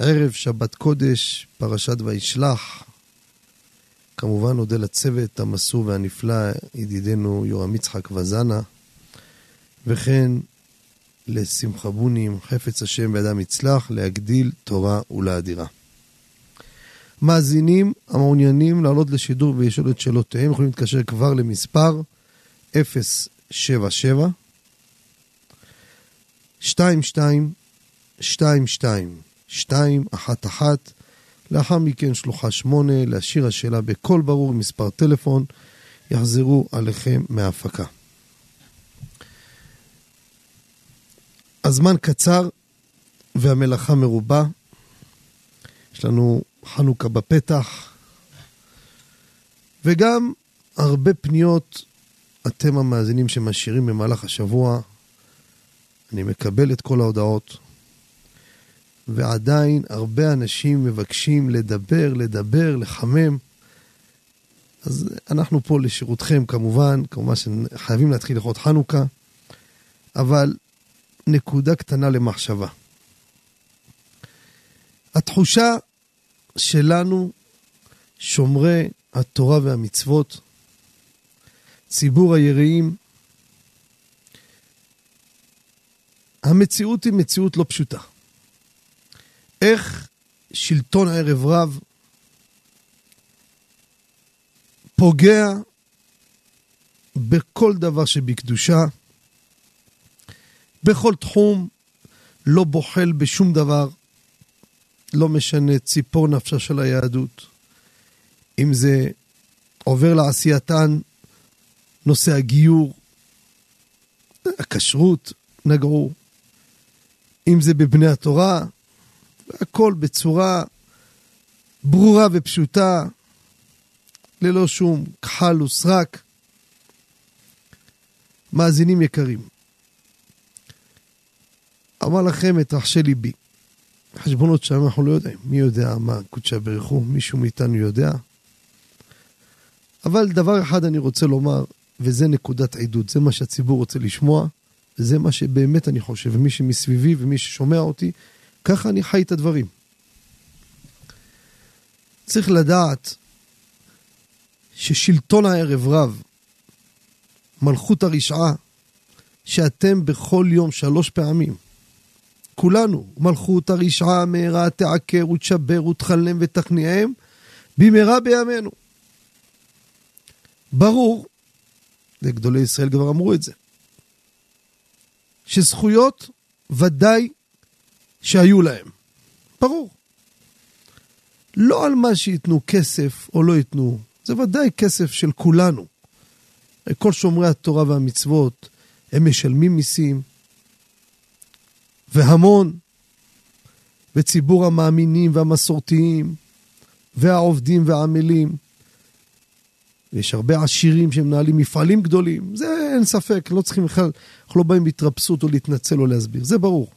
ערב שבת קודש, פרשת וישלח. כמובן נודה לצוות המסור והנפלא, ידידנו יורם יצחק וזנה, וכן לשמחה בונים, חפץ השם בידם יצלח, להגדיל תורה ולאדירה. מאזינים המעוניינים לעלות לשידור ולשאול את שאלותיהם יכולים להתקשר כבר למספר 077 שתיים, שתיים, שתיים, שתיים, שתיים, אחת, אחת. לאחר מכן שלוחה שמונה, להשאיר השאלה בקול ברור מספר טלפון, יחזרו עליכם מההפקה. הזמן קצר והמלאכה מרובה. יש לנו חנוכה בפתח, וגם הרבה פניות אתם המאזינים שמשאירים במהלך השבוע. אני מקבל את כל ההודעות, ועדיין הרבה אנשים מבקשים לדבר, לדבר, לחמם. אז אנחנו פה לשירותכם כמובן, כמובן שחייבים להתחיל לכבוד חנוכה, אבל נקודה קטנה למחשבה. התחושה שלנו, שומרי התורה והמצוות, ציבור היראים, המציאות היא מציאות לא פשוטה. איך שלטון ערב רב פוגע בכל דבר שבקדושה, בכל תחום, לא בוחל בשום דבר, לא משנה ציפור נפשה של היהדות. אם זה עובר לעשייתן, נושא הגיור, הכשרות, נגעו. אם זה בבני התורה, הכל בצורה ברורה ופשוטה, ללא שום כחל וסרק. מאזינים יקרים, אמר לכם את רחשי ליבי. חשבונות שם אנחנו לא יודעים. מי יודע מה קודשא ברכו? מישהו מאיתנו יודע? אבל דבר אחד אני רוצה לומר, וזה נקודת עדות, זה מה שהציבור רוצה לשמוע, זה מה שבאמת אני חושב, ומי שמסביבי ומי ששומע אותי, ככה אני חי את הדברים. צריך לדעת ששלטון הערב רב, מלכות הרשעה, שאתם בכל יום שלוש פעמים, כולנו, מלכות הרשעה מהרה תעקר ותשבר ותכלם ותכניעם, במהרה בימינו. ברור, וגדולי ישראל כבר אמרו את זה, שזכויות ודאי שהיו להם. ברור. לא על מה שייתנו כסף או לא ייתנו, זה ודאי כסף של כולנו. כל שומרי התורה והמצוות, הם משלמים מיסים, והמון, וציבור המאמינים והמסורתיים, והעובדים והעמלים. ויש הרבה עשירים שמנהלים מפעלים גדולים, זה אין ספק, לא צריכים בכלל, אנחנו לא באים בהתרפסות או להתנצל או להסביר, זה ברור.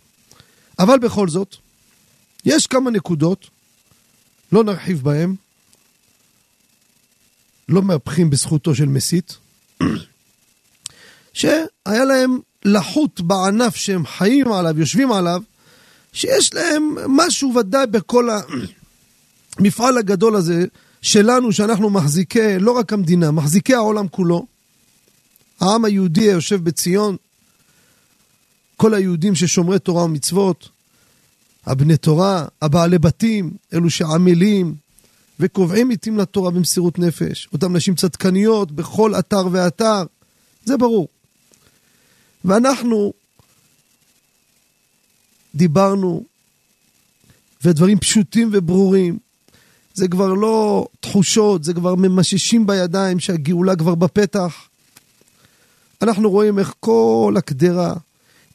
אבל בכל זאת, יש כמה נקודות, לא נרחיב בהן, לא מהפכים בזכותו של מסית, שהיה להם לחות בענף שהם חיים עליו, יושבים עליו, שיש להם משהו ודאי בכל המפעל הגדול הזה שלנו, שאנחנו מחזיקי, לא רק המדינה, מחזיקי העולם כולו. העם היהודי היושב בציון, כל היהודים ששומרי תורה ומצוות, הבני תורה, הבעלי בתים, אלו שעמלים וקובעים עיתים לתורה במסירות נפש, אותם נשים צדקניות בכל אתר ואתר, זה ברור. ואנחנו דיברנו, ודברים פשוטים וברורים, זה כבר לא תחושות, זה כבר ממששים בידיים שהגאולה כבר בפתח. אנחנו רואים איך כל הקדרה,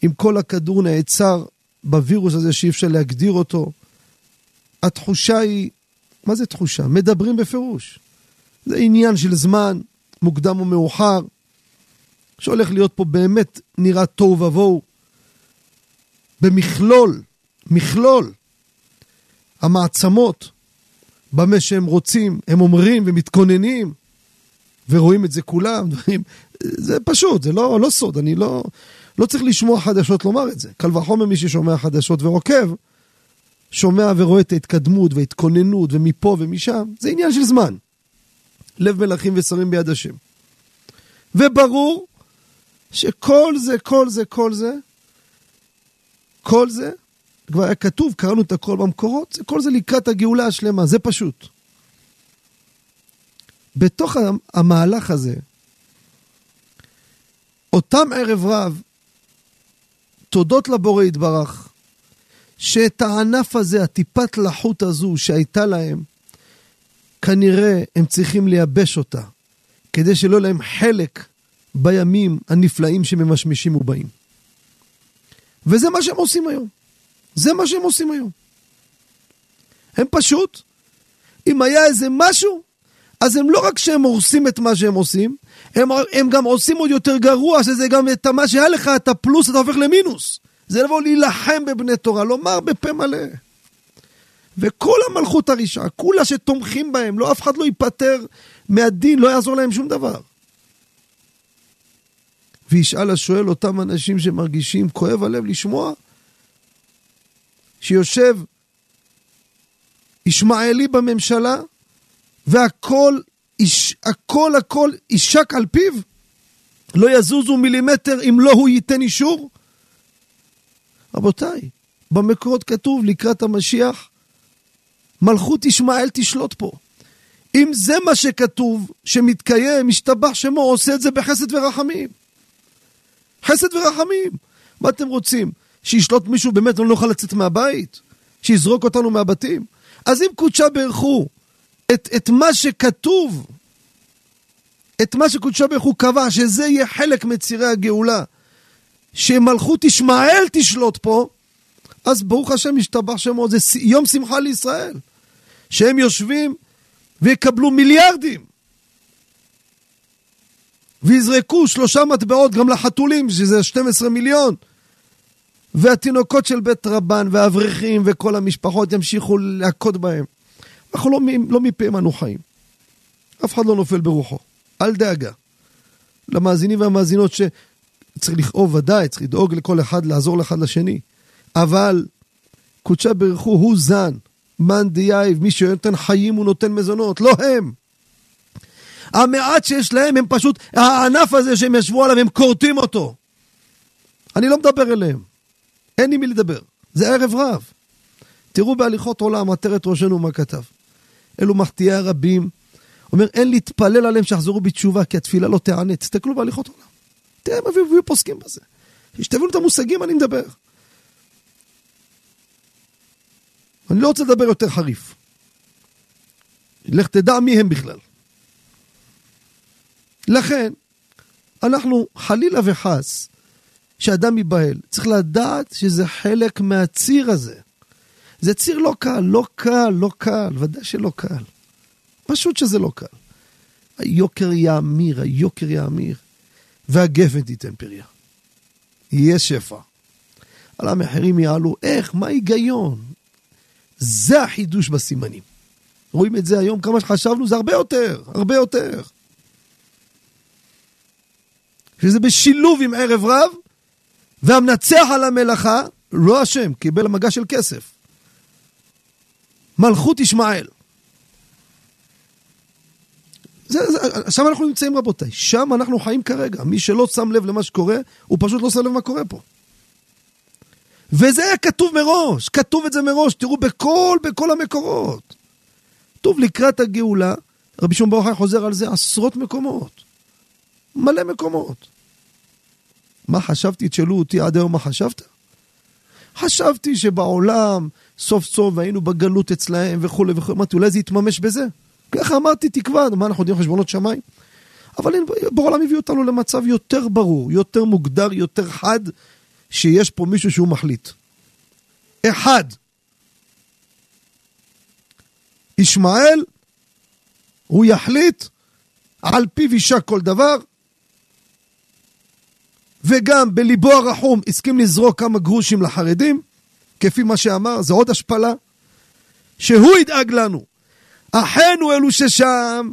עם כל הכדור נעצר בווירוס הזה שאי אפשר להגדיר אותו. התחושה היא מה זה תחושה? מדברים בפירוש. זה עניין של זמן, מוקדם או מאוחר, שהולך להיות פה באמת נראה תוהו ובוהו. במכלול, מכלול, המעצמות, במה שהם רוצים, הם אומרים ומתכוננים, ורואים את זה כולם, זה פשוט, זה לא, לא סוד, אני לא, לא צריך לשמוע חדשות לומר את זה. קל וחומר מי ששומע חדשות ורוקב, שומע ורואה את ההתקדמות וההתכוננות ומפה ומשם, זה עניין של זמן. לב מלכים ושרים ביד השם. וברור שכל זה, כל זה, כל זה, כל זה, כבר היה כתוב, קראנו את הכל במקורות, כל זה לקראת הגאולה השלמה, זה פשוט. בתוך המהלך הזה, אותם ערב רב, תודות לבורא יתברך, שאת הענף הזה, הטיפת לחות הזו שהייתה להם, כנראה הם צריכים לייבש אותה, כדי שלא להם חלק בימים הנפלאים שממשמשים ובאים. וזה מה שהם עושים היום. זה מה שהם עושים היום. הם פשוט, אם היה איזה משהו, אז הם לא רק שהם הורסים את מה שהם עושים, הם, הם גם עושים עוד יותר גרוע, שזה גם את מה שהיה לך, את הפלוס, אתה הופך למינוס. זה לבוא להילחם בבני תורה, לומר בפה מלא. וכל המלכות הרשעה, כולה שתומכים בהם, לא אף אחד לא ייפטר מהדין, לא יעזור להם שום דבר. וישאל השואל אותם אנשים שמרגישים כואב הלב לשמוע, שיושב ישמעאלי בממשלה, והכל, איש, הכל הכל יישק על פיו? לא יזוזו מילימטר אם לא הוא ייתן אישור? רבותיי, במקורות כתוב לקראת המשיח, מלכות ישמעאל תשלוט פה. אם זה מה שכתוב, שמתקיים, משתבח שמו, עושה את זה בחסד ורחמים. חסד ורחמים. מה אתם רוצים? שישלוט מישהו באמת לא נוכל לצאת מהבית? שיזרוק אותנו מהבתים? אז אם קודשה ברכו את, את מה שכתוב, את מה שקודשה ברכו קבע, שזה יהיה חלק מצירי הגאולה, שמלכות ישמעאל תשלוט פה, אז ברוך השם ישתבח שמו, זה יום שמחה לישראל. שהם יושבים ויקבלו מיליארדים. ויזרקו שלושה מטבעות גם לחתולים, שזה 12 מיליון. והתינוקות של בית רבן והאברכים וכל המשפחות ימשיכו להכות בהם. אנחנו לא, לא מפיהם אנו חיים. אף אחד לא נופל ברוחו. אל דאגה. למאזינים והמאזינות שצריך לכאוב ודאי, צריך לדאוג לכל אחד, לעזור לאחד לשני. אבל קודשה ברכו הוא זן, מאן דייב, מי שנותן חיים הוא נותן מזונות, לא הם. המעט שיש להם הם פשוט, הענף הזה שהם ישבו עליו, הם כורתים אותו. אני לא מדבר אליהם, אין עם מי לדבר, זה ערב רב. תראו בהליכות עולם, עטרת ראשנו מה כתב. אלו מחטיאי הרבים. אומר, אין להתפלל עליהם שיחזרו בתשובה, כי התפילה לא תענה. תסתכלו בהליכות עולם. תראה מה הביאו פוסקים בזה. שתבינו את המושגים, אני מדבר. אני לא רוצה לדבר יותר חריף. לך תדע מי הם בכלל. לכן, אנחנו חלילה וחס, שאדם ייבהל, צריך לדעת שזה חלק מהציר הזה. זה ציר לא קל, לא קל, לא קל, ודאי שלא קל. פשוט שזה לא קל. היוקר יאמיר, היוקר יאמיר, והגפן תיתן פריה. יהיה שפע. על המחירים יעלו, איך? מה ההיגיון? זה החידוש בסימנים. רואים את זה היום, כמה שחשבנו, זה הרבה יותר, הרבה יותר. שזה בשילוב עם ערב רב, והמנצח על המלאכה, לא השם, קיבל מגע של כסף. מלכות ישמעאל. זה, זה, שם אנחנו נמצאים רבותיי, שם אנחנו חיים כרגע. מי שלא שם לב למה שקורה, הוא פשוט לא שם לב מה קורה פה. וזה היה כתוב מראש, כתוב את זה מראש, תראו בכל, בכל המקורות. כתוב לקראת הגאולה, רבי שמעון ברוך חוזר על זה עשרות מקומות. מלא מקומות. מה חשבתי? תשאלו אותי עד היום מה חשבת? חשבתי שבעולם סוף סוף היינו בגלות אצלהם וכולי וכולי, אמרתי אולי זה יתממש בזה. ככה אמרתי תקווה, מה אנחנו יודעים חשבונות שמיים? אבל בעולם הביא אותנו למצב יותר ברור, יותר מוגדר, יותר חד, שיש פה מישהו שהוא מחליט. אחד. ישמעאל, הוא יחליט, על פיו יישק כל דבר, וגם בליבו הרחום הסכים לזרוק כמה גרושים לחרדים, כפי מה שאמר, זה עוד השפלה, שהוא ידאג לנו. אחינו אלו ששם,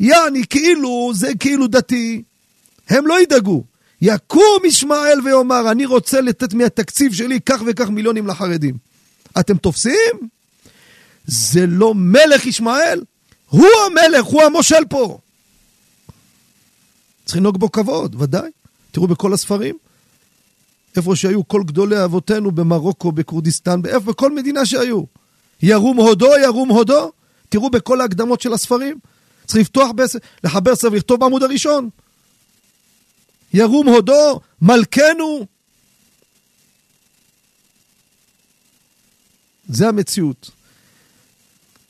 יעני כאילו, זה כאילו דתי, הם לא ידאגו. יקום ישמעאל ויאמר, אני רוצה לתת מהתקציב שלי כך וכך מיליונים לחרדים. אתם תופסים? זה לא מלך ישמעאל, הוא המלך, הוא המושל פה. צריך לנהוג בו כבוד, ודאי. תראו בכל הספרים. איפה שהיו כל גדולי אבותינו במרוקו, בכורדיסטן, באיפה, בכל מדינה שהיו. ירום הודו, ירום הודו. תראו בכל ההקדמות של הספרים. צריך לפתוח, בס... לחבר ספר, לכתוב בעמוד הראשון. ירום הודו, מלכנו. זה המציאות.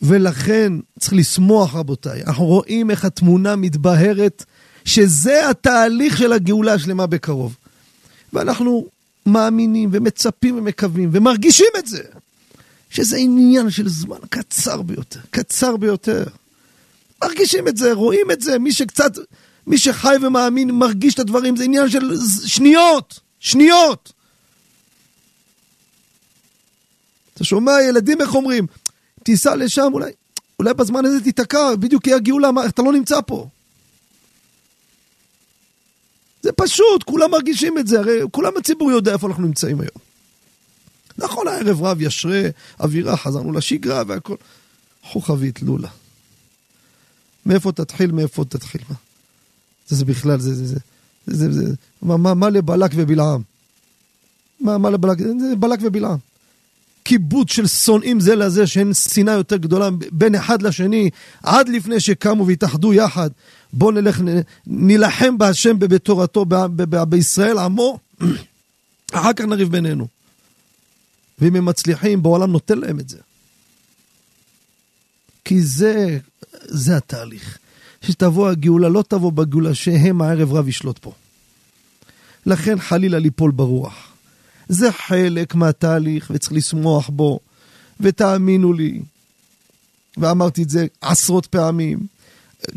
ולכן צריך לשמוח, רבותיי. אנחנו רואים איך התמונה מתבהרת, שזה התהליך של הגאולה השלמה בקרוב. ואנחנו מאמינים ומצפים ומקווים ומרגישים את זה, שזה עניין של זמן קצר ביותר, קצר ביותר. מרגישים את זה, רואים את זה, מי שקצת, מי שחי ומאמין מרגיש את הדברים, זה עניין של שניות, שניות. אתה שומע ילדים איך אומרים, תיסע לשם, אולי, אולי בזמן הזה תיתקע, בדיוק יהיה גאולה, אתה לא נמצא פה. זה פשוט, כולם מרגישים את זה, הרי כולם הציבור יודע איפה אנחנו נמצאים היום. נכון, הערב רב ישרה, אווירה, חזרנו לשגרה והכל. חוכבית לולה. מאיפה תתחיל, מאיפה תתחיל? מה? זה, זה בכלל, זה, זה, זה, זה, זה, מה, מה, מה לבלק ובלעם? מה, מה לבלק? זה בלק ובלעם. קיבוץ של שונאים זה לזה, שאין שנאה יותר גדולה בין אחד לשני, עד לפני שקמו והתאחדו יחד. בואו נלך, נילחם בהשם בתורתו, בישראל עמו, אחר כך נריב בינינו. ואם הם מצליחים, בעולם נותן להם את זה. כי זה, זה התהליך. שתבוא הגאולה, לא תבוא בגאולה שהם הערב רב ישלוט פה. לכן חלילה ליפול ברוח. זה חלק מהתהליך וצריך לשמוח בו, ותאמינו לי, ואמרתי את זה עשרות פעמים,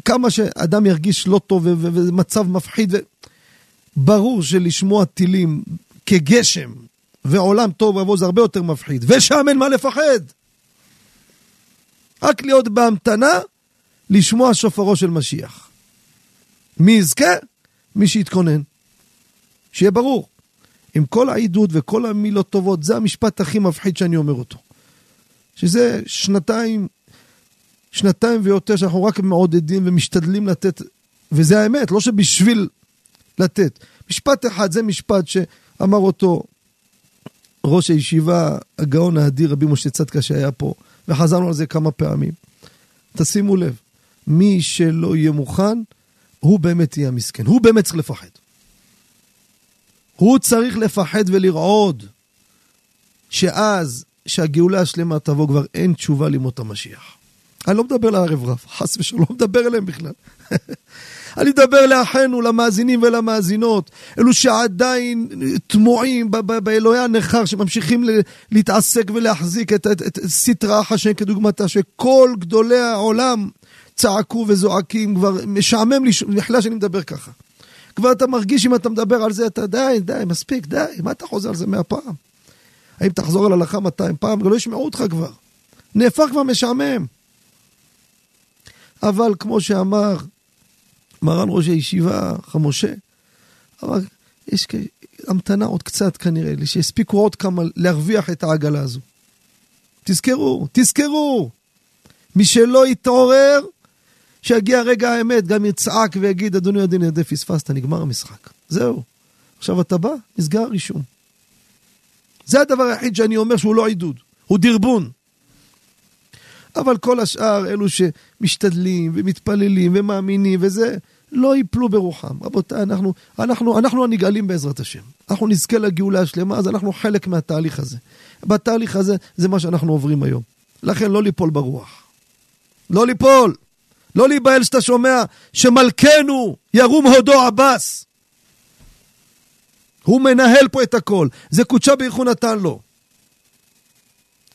כמה שאדם ירגיש לא טוב ומצב מפחיד, ו... ברור שלשמוע טילים כגשם ועולם טוב ובוא זה הרבה יותר מפחיד, ושם אין מה לפחד. רק להיות בהמתנה, לשמוע שופרו של משיח. מי יזכה? מי שיתכונן. שיהיה ברור. עם כל העידוד וכל המילות טובות, זה המשפט הכי מפחיד שאני אומר אותו. שזה שנתיים, שנתיים ויותר שאנחנו רק מעודדים ומשתדלים לתת, וזה האמת, לא שבשביל לתת. משפט אחד, זה משפט שאמר אותו ראש הישיבה, הגאון האדיר, רבי משה צדקה שהיה פה, וחזרנו על זה כמה פעמים. תשימו לב, מי שלא יהיה מוכן, הוא באמת יהיה המסכן, הוא באמת צריך לפחד. הוא צריך לפחד ולרעוד שאז, שהגאולה השלמה תבוא, כבר אין תשובה למות המשיח. אני לא מדבר לערב רב, חס ושלום, לא מדבר אליהם בכלל. אני מדבר לאחינו, למאזינים ולמאזינות, אלו שעדיין תמוהים באלוהי הנכר, שממשיכים להתעסק ולהחזיק את, את, את סטרא חשן כדוגמתה, שכל גדולי העולם צעקו וזועקים, כבר משעמם לי, בכלל שאני מדבר ככה. כבר אתה מרגיש אם אתה מדבר על זה, אתה די, די, מספיק, די, מה אתה חוזר על זה מאה פעם? האם תחזור על הלכה 200 פעם? לא ישמעו אותך כבר. נהפך כבר משעמם. אבל כמו שאמר מרן ראש הישיבה, חמושה, אמר, יש המתנה עוד קצת כנראה, שיספיקו עוד כמה להרוויח את העגלה הזו. תזכרו, תזכרו, מי שלא יתעורר, שיגיע רגע האמת, גם יצעק ויגיד, אדוני אדוני, ידי פספסת, נגמר המשחק. זהו. עכשיו אתה בא, נסגר הרישום. זה הדבר היחיד שאני אומר שהוא לא עידוד, הוא דרבון. אבל כל השאר, אלו שמשתדלים ומתפללים ומאמינים וזה, לא ייפלו ברוחם. רבותיי, אנחנו, אנחנו, אנחנו הנגאלים בעזרת השם. אנחנו נזכה לגאולה השלמה, אז אנחנו חלק מהתהליך הזה. בתהליך הזה, זה מה שאנחנו עוברים היום. לכן לא ליפול ברוח. לא ליפול. לא להיבהל שאתה שומע שמלכנו ירום הודו עבאס. הוא מנהל פה את הכל. זה קודשה ברכו נתן לו.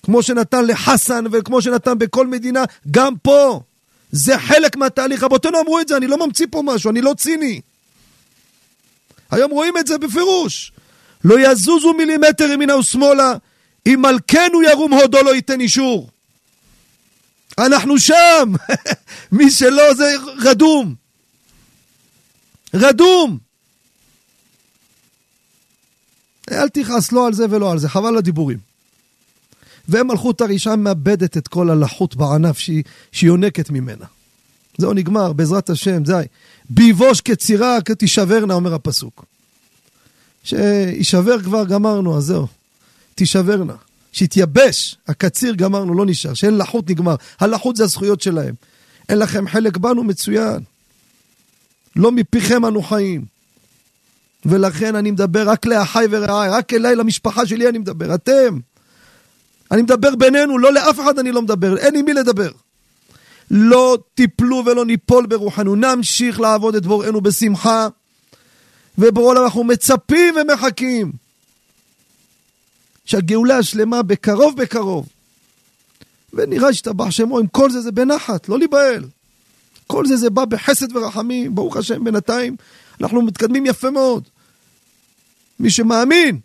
כמו שנתן לחסן וכמו שנתן בכל מדינה, גם פה. זה חלק מהתהליך. רבותינו אמרו את זה, אני לא ממציא פה משהו, אני לא ציני. היום רואים את זה בפירוש. לא יזוזו מילימטר ימינה ושמאלה, אם מלכנו ירום הודו לא ייתן אישור. אנחנו שם! מי שלא זה רדום. רדום! אל תכעס לא על זה ולא על זה, חבל הדיבורים. ומלכות הרשעה מאבדת את כל הלחות בענף שהיא, שהיא יונקת ממנה. זהו נגמר, בעזרת השם, די. ביבוש כצירה כתישברנה, אומר הפסוק. שישבר כבר גמרנו, אז זהו. תישברנה. שיתייבש, הקציר גמרנו, לא נשאר. שאין לחות נגמר. הלחות זה הזכויות שלהם. אין לכם חלק בנו, מצוין. לא מפיכם אנו חיים. ולכן אני מדבר רק לאחיי ורעיי, רק אליי, למשפחה שלי אני מדבר. אתם. אני מדבר בינינו, לא לאף אחד אני לא מדבר, אין עם מי לדבר. לא תיפלו ולא ניפול ברוחנו, נמשיך לעבוד את בוראנו בשמחה, וברור אנחנו מצפים ומחכים שהגאולה השלמה בקרוב בקרוב. ונראה שתבח שמו, עם כל זה זה בנחת, לא להיבהל. כל זה זה בא בחסד ורחמים, ברוך השם, בינתיים אנחנו מתקדמים יפה מאוד. מי שמאמין,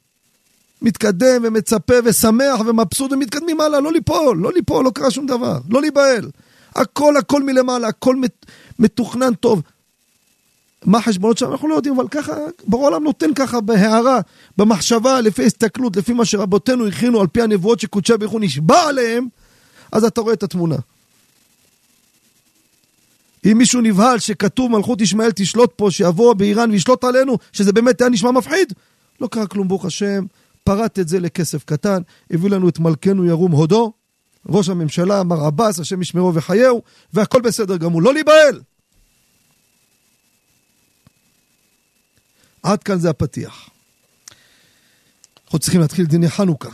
מתקדם ומצפה ושמח ומבסוט ומתקדמים הלאה, לא ליפול, לא ליפול, לא קרה שום דבר, לא להיבהל. הכל הכל מלמעלה, הכל מתוכנן טוב. מה החשבונות שלנו? אנחנו לא יודעים, אבל ככה, בעולם נותן ככה בהערה, במחשבה, לפי הסתכלות, לפי מה שרבותינו הכינו על פי הנבואות שקודשי ברוך הוא נשבע עליהם, אז אתה רואה את התמונה. אם מישהו נבהל שכתוב מלכות ישמעאל תשלוט פה, שיבוא באיראן וישלוט עלינו, שזה באמת היה נשמע מפחיד, לא קרה כלום, ברוך השם, פרט את זה לכסף קטן, הביא לנו את מלכנו ירום הודו, ראש הממשלה, מר עבאס, השם ישמרו וחייהו, והכל בסדר גמור, לא להיבהל. עד כאן זה הפתיח. אנחנו צריכים להתחיל דיני חנוכה.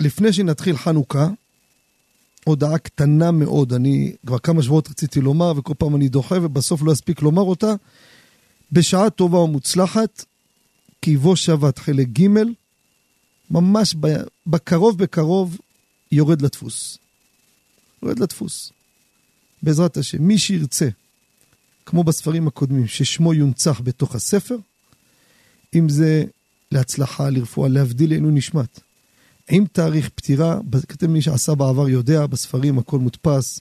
לפני שנתחיל חנוכה, הודעה קטנה מאוד, אני כבר כמה שבועות רציתי לומר, וכל פעם אני דוחה, ובסוף לא אספיק לומר אותה. בשעה טובה ומוצלחת, כי בוא שבת חלק ג', ממש בקרוב בקרוב יורד לדפוס. יורד לדפוס. בעזרת השם, מי שירצה, כמו בספרים הקודמים, ששמו יונצח בתוך הספר, אם זה להצלחה, לרפואה, להבדיל לעינוי נשמת. עם תאריך פטירה, כתב מי שעשה בעבר יודע, בספרים הכל מודפס,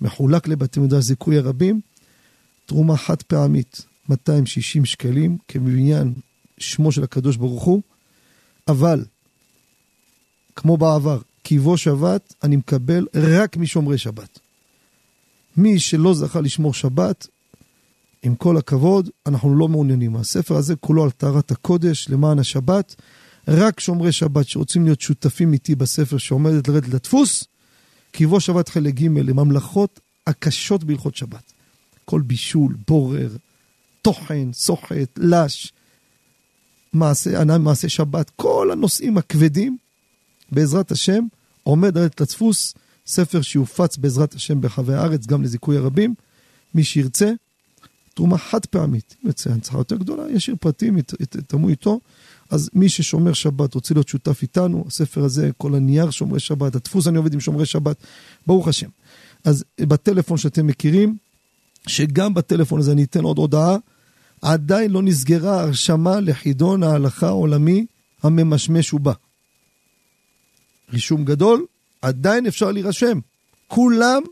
מחולק לבתי מדרש זיכוי הרבים, תרומה חד פעמית, 260 שקלים, כמבניין שמו של הקדוש ברוך הוא, אבל, כמו בעבר, קיבו שבת, אני מקבל רק משומרי שבת. מי שלא זכה לשמור שבת, עם כל הכבוד, אנחנו לא מעוניינים. הספר הזה כולו על טהרת הקודש למען השבת. רק שומרי שבת שרוצים להיות שותפים איתי בספר שעומדת לרדת לדפוס, כי בוא שבת חלק ג' לממלכות הקשות בהלכות שבת. כל בישול, בורר, טוחן, סוחט, לש, מעשה, מעשה שבת, כל הנושאים הכבדים, בעזרת השם, עומד לרדת לדפוס, ספר שיופץ בעזרת השם ברחבי הארץ, גם לזיכוי הרבים. מי שירצה, תרומה חד פעמית. אם יוצא הנצחה יותר גדולה, ישאיר פרטים, יתאמו איתו. אז מי ששומר שבת רוצה להיות שותף איתנו, הספר הזה, כל הנייר שומרי שבת, הדפוס אני עובד עם שומרי שבת, ברוך השם. אז בטלפון שאתם מכירים, שגם בטלפון הזה אני אתן עוד הודעה, עדיין לא נסגרה הרשמה לחידון ההלכה העולמי הממשמש ובא. רישום גדול, עדיין אפשר להירשם. כולם,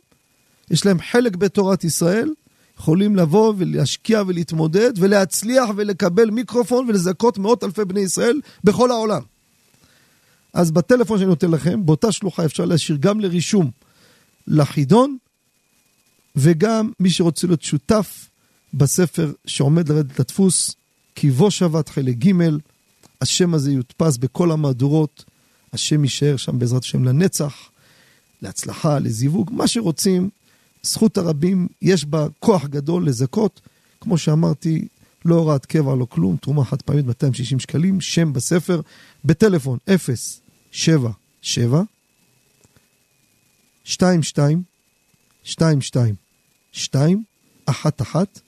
יש להם חלק בתורת ישראל, יכולים לבוא ולהשקיע ולהתמודד ולהצליח ולקבל מיקרופון ולזכות מאות אלפי בני ישראל בכל העולם. אז בטלפון שאני נותן לכם, באותה שלוחה אפשר להשאיר גם לרישום לחידון, וגם מי שרוצה להיות שותף בספר שעומד לרדת לדפוס, כי בוא שבת חלק ג', השם הזה יודפס בכל המהדורות, השם יישאר שם בעזרת השם לנצח, להצלחה, לזיווג, מה שרוצים, זכות הרבים, יש בה כוח גדול לזכות. כמו שאמרתי, לא הוראת קבע, לא כלום, תרומה חד פעמית 260 שקלים, שם בספר, בטלפון 077 22 22 2 1 1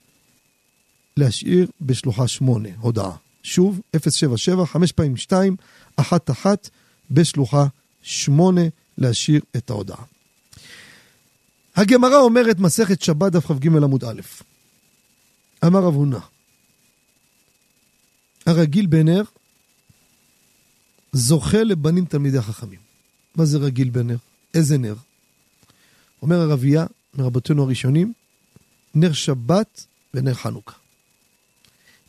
להשאיר בשלוחה 8, הודעה. שוב, 077 5 פעמים 2 1 1 בשלוחה 8 להשאיר את ההודעה. הגמרא אומרת מסכת שבת דף כ"ג עמוד א', אמר רב הונא, הרגיל בנר זוכה לבנים תלמידי חכמים. מה זה רגיל בנר? איזה נר? אומר הרבייה מרבותינו הראשונים, נר שבת ונר חנוכה.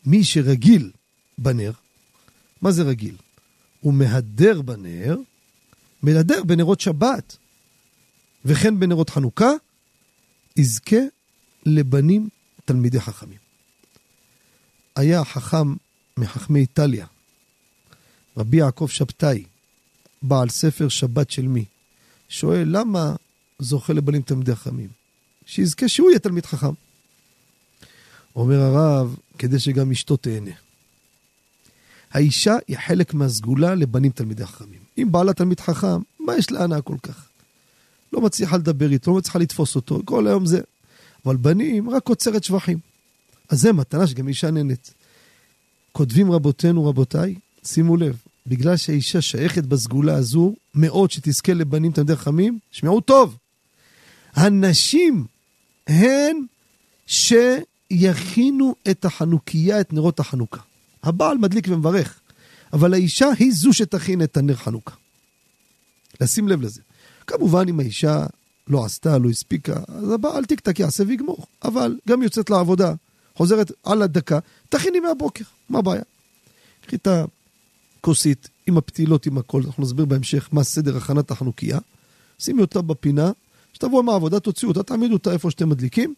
מי שרגיל בנר, מה זה רגיל? הוא מהדר בנר, מהדר בנרות שבת, וכן בנרות חנוכה, יזכה לבנים תלמידי חכמים. היה חכם מחכמי איטליה, רבי יעקב שבתאי, בעל ספר שבת של מי, שואל למה זוכה לבנים תלמידי חכמים? שיזכה שהוא יהיה תלמיד חכם. אומר הרב, כדי שגם אשתו תהנה. האישה היא חלק מהסגולה לבנים תלמידי חכמים. אם בעלה תלמיד חכם, מה יש לה הנאה כל כך? לא מצליחה לדבר איתו, לא מצליחה לתפוס אותו, כל היום זה. אבל בנים, רק עוצרת שבחים. אז זה מתנה שגם אישה נהנית. כותבים רבותינו, רבותיי, שימו לב, בגלל שהאישה שייכת בסגולה הזו, מאוד שתזכה לבנים תלמידי חכמים, שמעו טוב. הנשים הן שיכינו את החנוכיה, את נרות החנוכה. הבעל מדליק ומברך, אבל האישה היא זו שתכין את הנר חנוכה. לשים לב לזה. כמובן, אם האישה לא עשתה, לא הספיקה, אז הבעל טיקטק יעשה ויגמור. אבל גם יוצאת לעבודה, חוזרת על הדקה, תכיני מהבוקר, מה הבעיה? קחי את הכוסית עם הפתילות, עם הכל, אנחנו נסביר בהמשך מה סדר הכנת החנוכיה. שימי אותה בפינה, כשתבואו מהעבודה, תוציאו אותה, תעמידו אותה איפה שאתם מדליקים,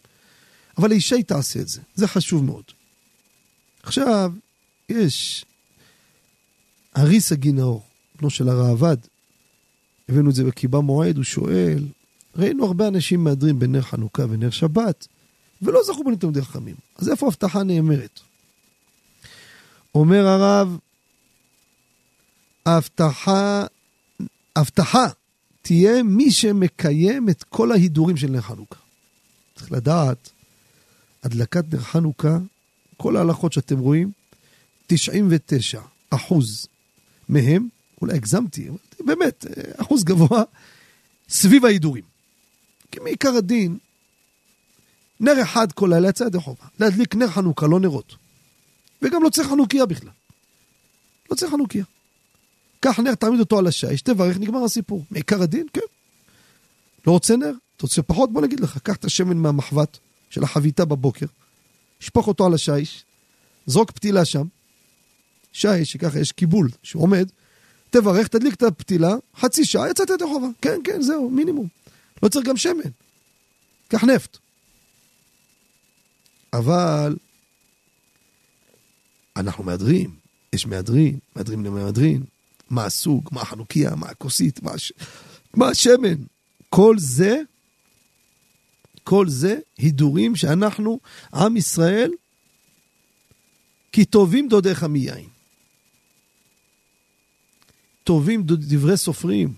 אבל האישה היא תעשה את זה, זה חשוב מאוד. עכשיו, יש אריס הגינאור, בנו של הראב"ד, הבאנו את זה בקיבה מועד, הוא שואל, ראינו הרבה אנשים מהדרים בנר חנוכה ונר שבת, ולא זכו בנתונים תלמידי חכמים. אז איפה ההבטחה נאמרת? אומר הרב, ההבטחה, הבטחה תהיה מי שמקיים את כל ההידורים של נר חנוכה. צריך לדעת, הדלקת נר חנוכה, כל ההלכות שאתם רואים, 99 אחוז מהם, אולי הגזמתי, באמת, אחוז גבוה, סביב ההידורים. כי מעיקר הדין, נר אחד כל לילה יצא ידי חובה. להדליק נר חנוכה, לא נרות. וגם לא צריך חנוכיה בכלל. לא צריך חנוכיה. קח נר, תעמיד אותו על השיש, תברך, נגמר הסיפור. מעיקר הדין, כן. לא רוצה נר? אתה רוצה פחות? בוא נגיד לך, קח את השמן מהמחבת של החביתה בבוקר, שפוך אותו על השיש, זרוק פתילה שם, שיש, שככה יש קיבול שהוא עומד, תברך, תדליק את הפתילה, חצי שעה, יצאת ידי חובה. כן, כן, זהו, מינימום. לא צריך גם שמן. קח נפט. אבל אנחנו מהדרים, יש מהדרין, מהדרים למהדרין, מה הסוג, מה החנוכיה, מה הכוסית, מה, הש... מה השמן. כל זה, כל זה הידורים שאנחנו, עם ישראל, כי טובים דודיך מיין. טובים דברי סופרים,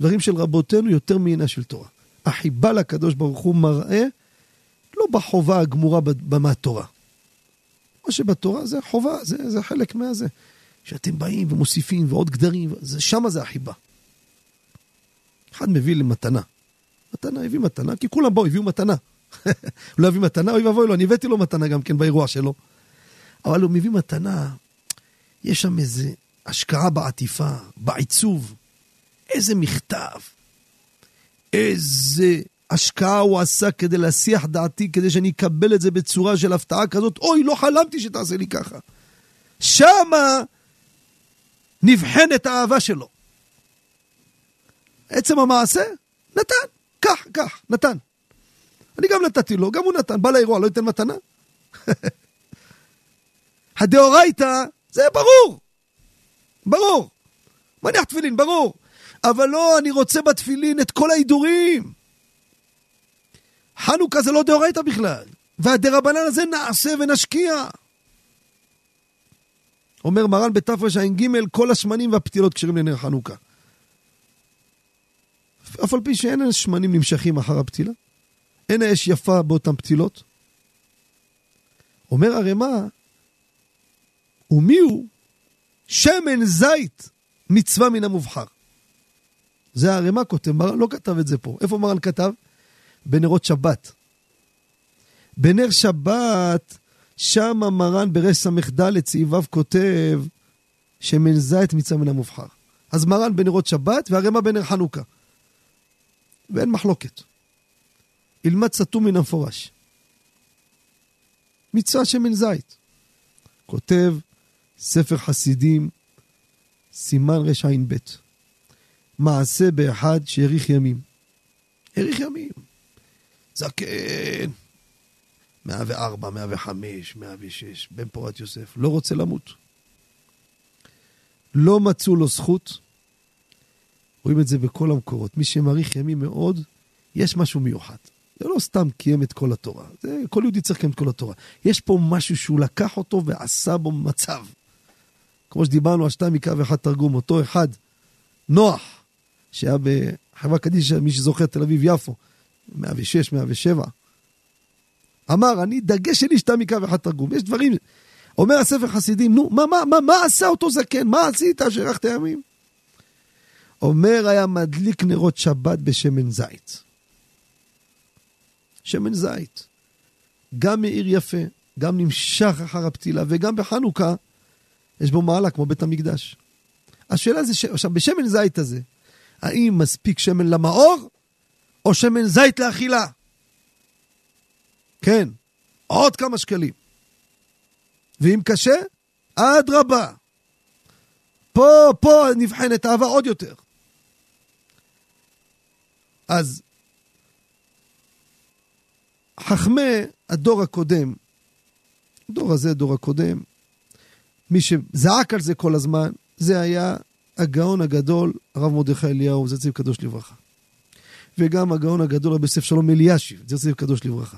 דברים של רבותינו יותר מעינה של תורה. החיבה לקדוש ברוך הוא מראה לא בחובה הגמורה מהתורה. מה שבתורה זה חובה, זה, זה חלק מהזה. שאתם באים ומוסיפים ועוד גדרים, זה, שמה זה החיבה. אחד מביא למתנה. מתנה, הביא מתנה, כי כולם באו, הביאו מתנה. הוא לא הביא מתנה, אוי ואבוי לו, אני הבאתי לו מתנה גם כן באירוע שלו. אבל הוא מביא מתנה, יש שם איזה השקעה בעטיפה, בעיצוב, איזה מכתב, איזה השקעה הוא עשה כדי להסיח דעתי, כדי שאני אקבל את זה בצורה של הפתעה כזאת, אוי, לא חלמתי שתעשה לי ככה. שמה נבחנת האהבה שלו. עצם המעשה, נתן, קח, קח, נתן. אני גם נתתי לו, גם הוא נתן, בא לאירוע, לא ייתן מתנה? הדאורייתא, זה ברור. ברור. מניח תפילין, ברור. אבל לא, אני רוצה בתפילין את כל ההידורים. חנוכה זה לא דאורייתא בכלל. והדרבנן הזה נעשה ונשקיע. אומר מרן בתרע"ג, כל השמנים והפתילות כשרים לנר חנוכה. אף על פי שאין השמנים נמשכים אחר הפתילה, אין האש יפה באותן פתילות. אומר הרמ"א, ומי הוא? שמן זית מצווה מן המובחר. זה הרמ"א כותב, מרן לא כתב את זה פה. איפה מרן כתב? בנרות שבת. בנר שבת, שם מרן ברס"ד סעיף ו' כותב שמן זית מצווה מן המובחר. אז מרן בנרות שבת והרמ"א בנר חנוכה. ואין מחלוקת. ילמד סתום מן המפורש. מצווה שמן זית. כותב ספר חסידים, סימן רע"ב. מעשה באחד שהאריך ימים. האריך ימים. זקן. 104, 105, 106, בן פורת יוסף, לא רוצה למות. לא מצאו לו זכות. רואים את זה בכל המקורות. מי שמאריך ימים מאוד, יש משהו מיוחד. זה לא סתם קיים את כל התורה. זה, כל יהודי צריך לקיים את כל התורה. יש פה משהו שהוא לקח אותו ועשה בו מצב. כמו שדיברנו על שתיים מקרא ואחד תרגום, אותו אחד, נוח, שהיה בחברה קדישא, מי שזוכר, תל אביב-יפו, 106, 107, אמר, אני, דגש שלי שתיים מקרא ואחד תרגום. יש דברים, אומר הספר חסידים, נו, מה, מה, מה, מה עשה אותו זקן? מה עשית שאירחת ימים? אומר, היה מדליק נרות שבת בשמן זית. שמן זית. גם מאיר יפה, גם נמשך אחר הפתילה, וגם בחנוכה יש בו מעלה כמו בית המקדש. השאלה זה, ש... עכשיו, בשמן זית הזה, האם מספיק שמן למאור, או שמן זית לאכילה? כן, עוד כמה שקלים. ואם קשה, אדרבה. פה, פה נבחנת אהבה עוד יותר. אז חכמי הדור הקודם, הדור הזה, הדור הקודם, מי שזעק על זה כל הזמן, זה היה הגאון הגדול, הרב מרדכי אליהו, זצ"ל קדוש לברכה. וגם הגאון הגדול, רבי יוסף שלום אלישיב, זצ"ל קדוש לברכה.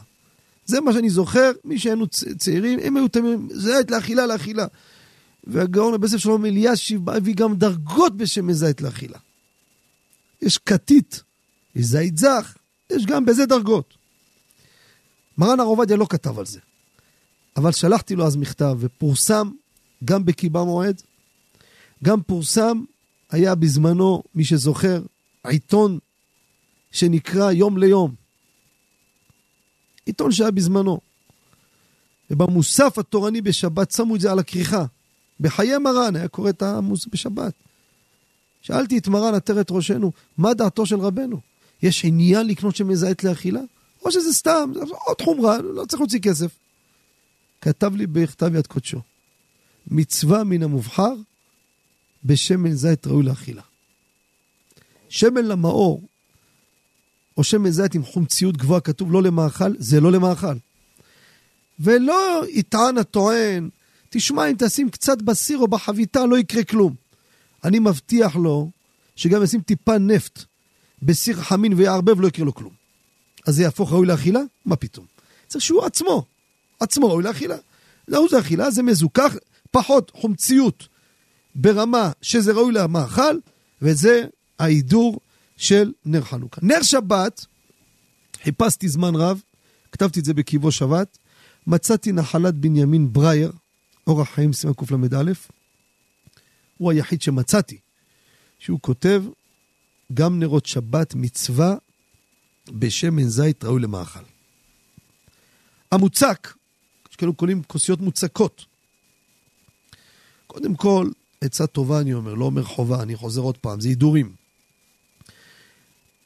זה מה שאני זוכר, מי שהיינו צעירים, הם היו תמיד, זית לאכילה, לאכילה. והגאון רבי יוסף שלום אלישיב הביא גם דרגות בשם זית לאכילה. יש כתית, יש זית זך, יש גם בזה דרגות. מרן הר עובדיה לא כתב על זה, אבל שלחתי לו אז מכתב ופורסם גם בקיבה מועד, גם פורסם, היה בזמנו, מי שזוכר, עיתון שנקרא יום ליום. עיתון שהיה בזמנו. ובמוסף התורני בשבת שמו את זה על הכריכה. בחיי מרן היה קורא את המוס בשבת. שאלתי את מרן עטרת ראשנו, מה דעתו של רבנו? יש עניין לקנות שמן זית לאכילה? או שזה סתם, עוד חומרה, לא צריך להוציא כסף. כתב לי בכתב יד קודשו, מצווה מן המובחר בשמן זית ראוי לאכילה. שמן למאור, או שמן זית עם חומציות גבוהה, כתוב לא למאכל, זה לא למאכל. ולא יטען הטוען, תשמע, אם תשים קצת בסיר או בחביתה, לא יקרה כלום. אני מבטיח לו שגם ישים טיפה נפט בסיר חמין ויערבב, לא יקרה לו כלום. אז זה יהפוך ראוי לאכילה? מה פתאום? צריך שהוא עצמו, עצמו ראוי לאכילה. לא זה אכילה, זה מזוכח, פחות חומציות ברמה שזה ראוי למאכל, וזה ההידור של נר חנוכה. נר שבת, חיפשתי זמן רב, כתבתי את זה בקיבו שבת, מצאתי נחלת בנימין ברייר, אורח חיים סימן קל"א, הוא היחיד שמצאתי, שהוא כותב, גם נרות שבת מצווה בשמן זית ראוי למאכל. המוצק, יש כאלו קונים כוסיות מוצקות. קודם כל, עצה טובה אני אומר, לא אומר חובה, אני חוזר עוד פעם, זה הידורים.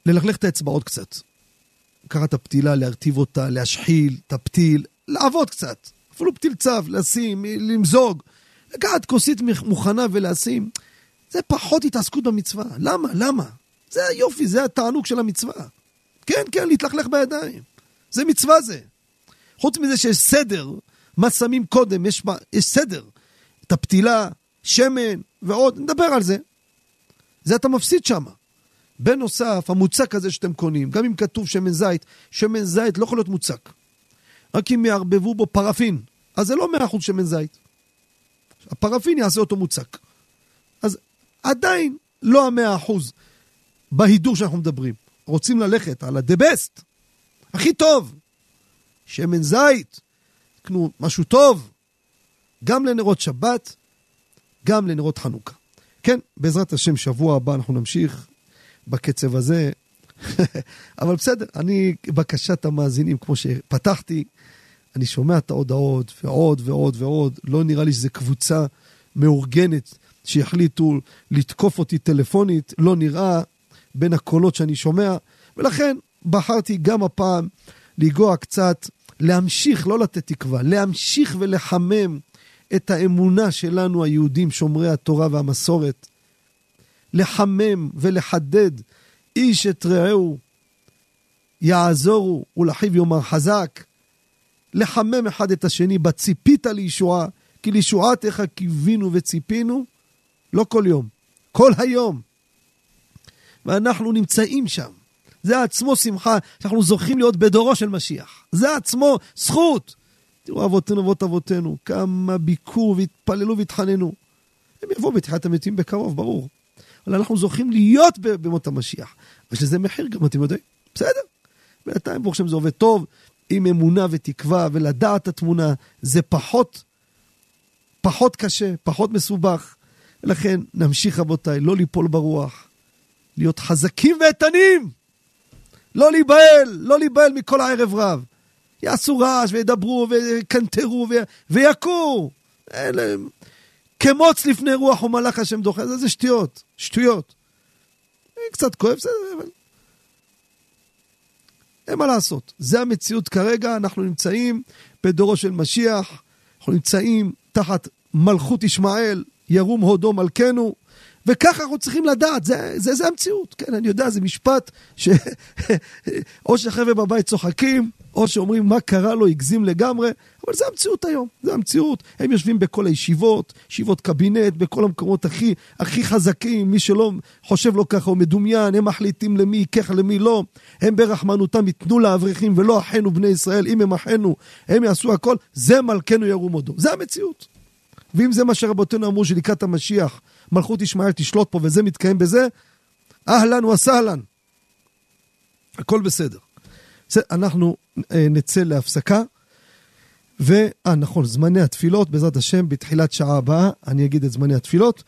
ללכלך את האצבעות קצת. לקחת את הפתילה, להרטיב אותה, להשחיל את הפתיל, לעבוד קצת. אפילו פתיל צו, לשים, למזוג. לקחת כוסית מוכנה ולשים. זה פחות התעסקות במצווה. למה? למה? זה היופי, זה התענוג של המצווה. כן, כן, להתלכלך בידיים. זה מצווה זה. חוץ מזה שיש סדר, מה שמים קודם, יש, יש סדר. את הפתילה, שמן ועוד, נדבר על זה. זה אתה מפסיד שם. בנוסף, המוצק הזה שאתם קונים, גם אם כתוב שמן זית, שמן זית לא יכול להיות מוצק. רק אם יערבבו בו פרפין, אז זה לא מאה אחוז שמן זית. הפרפין יעשה אותו מוצק. אז עדיין לא המאה אחוז בהידור שאנחנו מדברים. רוצים ללכת על ה-the best, הכי טוב, שמן זית, קנו משהו טוב, גם לנרות שבת, גם לנרות חנוכה. כן, בעזרת השם, שבוע הבא אנחנו נמשיך בקצב הזה. אבל בסדר, אני, בקשת המאזינים, כמו שפתחתי, אני שומע את ההודעות ועוד ועוד ועוד. לא נראה לי שזו קבוצה מאורגנת שהחליטו לתקוף אותי טלפונית, לא נראה בין הקולות שאני שומע, ולכן בחרתי גם הפעם לנגוע קצת, להמשיך, לא לתת תקווה, להמשיך ולחמם את האמונה שלנו, היהודים שומרי התורה והמסורת, לחמם ולחדד איש את רעהו, יעזורו ולאחיו יאמר חזק, לחמם אחד את השני בציפית לישועה, כי לישועת איך קיווינו וציפינו, לא כל יום, כל היום. ואנחנו נמצאים שם. זה עצמו שמחה, שאנחנו זוכים להיות בדורו של משיח. זה עצמו זכות. תראו, אבותינו אבות אבותינו, כמה ביקרו והתפללו והתחננו. הם יבואו בתחיית המתים בקרוב, ברור. אבל אנחנו זוכים להיות במות המשיח. ויש לזה מחיר גם, אתם יודעים. בסדר. בינתיים, ברוך השם, זה עובד טוב, עם אמונה ותקווה, ולדעת את התמונה, זה פחות, פחות קשה, פחות מסובך. ולכן, נמשיך, רבותיי, לא ליפול ברוח, להיות חזקים ואיתנים. לא להיבהל, לא להיבהל מכל הערב רב. יעשו רעש וידברו ויקנטרו ויכו. אלה, כמוץ לפני רוח ומלאך השם דוחה, זה, זה שטויות, שטויות. קצת כואב, בסדר, אבל... אין מה לעשות. זה המציאות כרגע, אנחנו נמצאים בדורו של משיח, אנחנו נמצאים תחת מלכות ישמעאל, ירום הודו מלכנו, וככה אנחנו צריכים לדעת, זה, זה, זה המציאות. כן, אני יודע, זה משפט ש... או שהחבר'ה בבית צוחקים, או שאומרים מה קרה לו, הגזים לגמרי, אבל זה המציאות היום, זה המציאות. הם יושבים בכל הישיבות, ישיבות קבינט, בכל המקומות הכי, הכי חזקים, מי שלא חושב לו ככה הוא מדומיין, הם מחליטים למי ייקח, למי לא. הם ברחמנותם ייתנו לאברכים ולא אחינו בני ישראל, אם הם אחינו, הם יעשו הכל, זה מלכנו ירום הודו. זה המציאות. ואם זה מה שרבותינו אמרו שלקראת המשיח, מלכות ישמעאל תשלוט פה וזה מתקיים בזה, אהלן וסהלן. הכל בסדר. אנחנו אה, נצא להפסקה. ואה, נכון, זמני התפילות, בעזרת השם, בתחילת שעה הבאה, אני אגיד את זמני התפילות.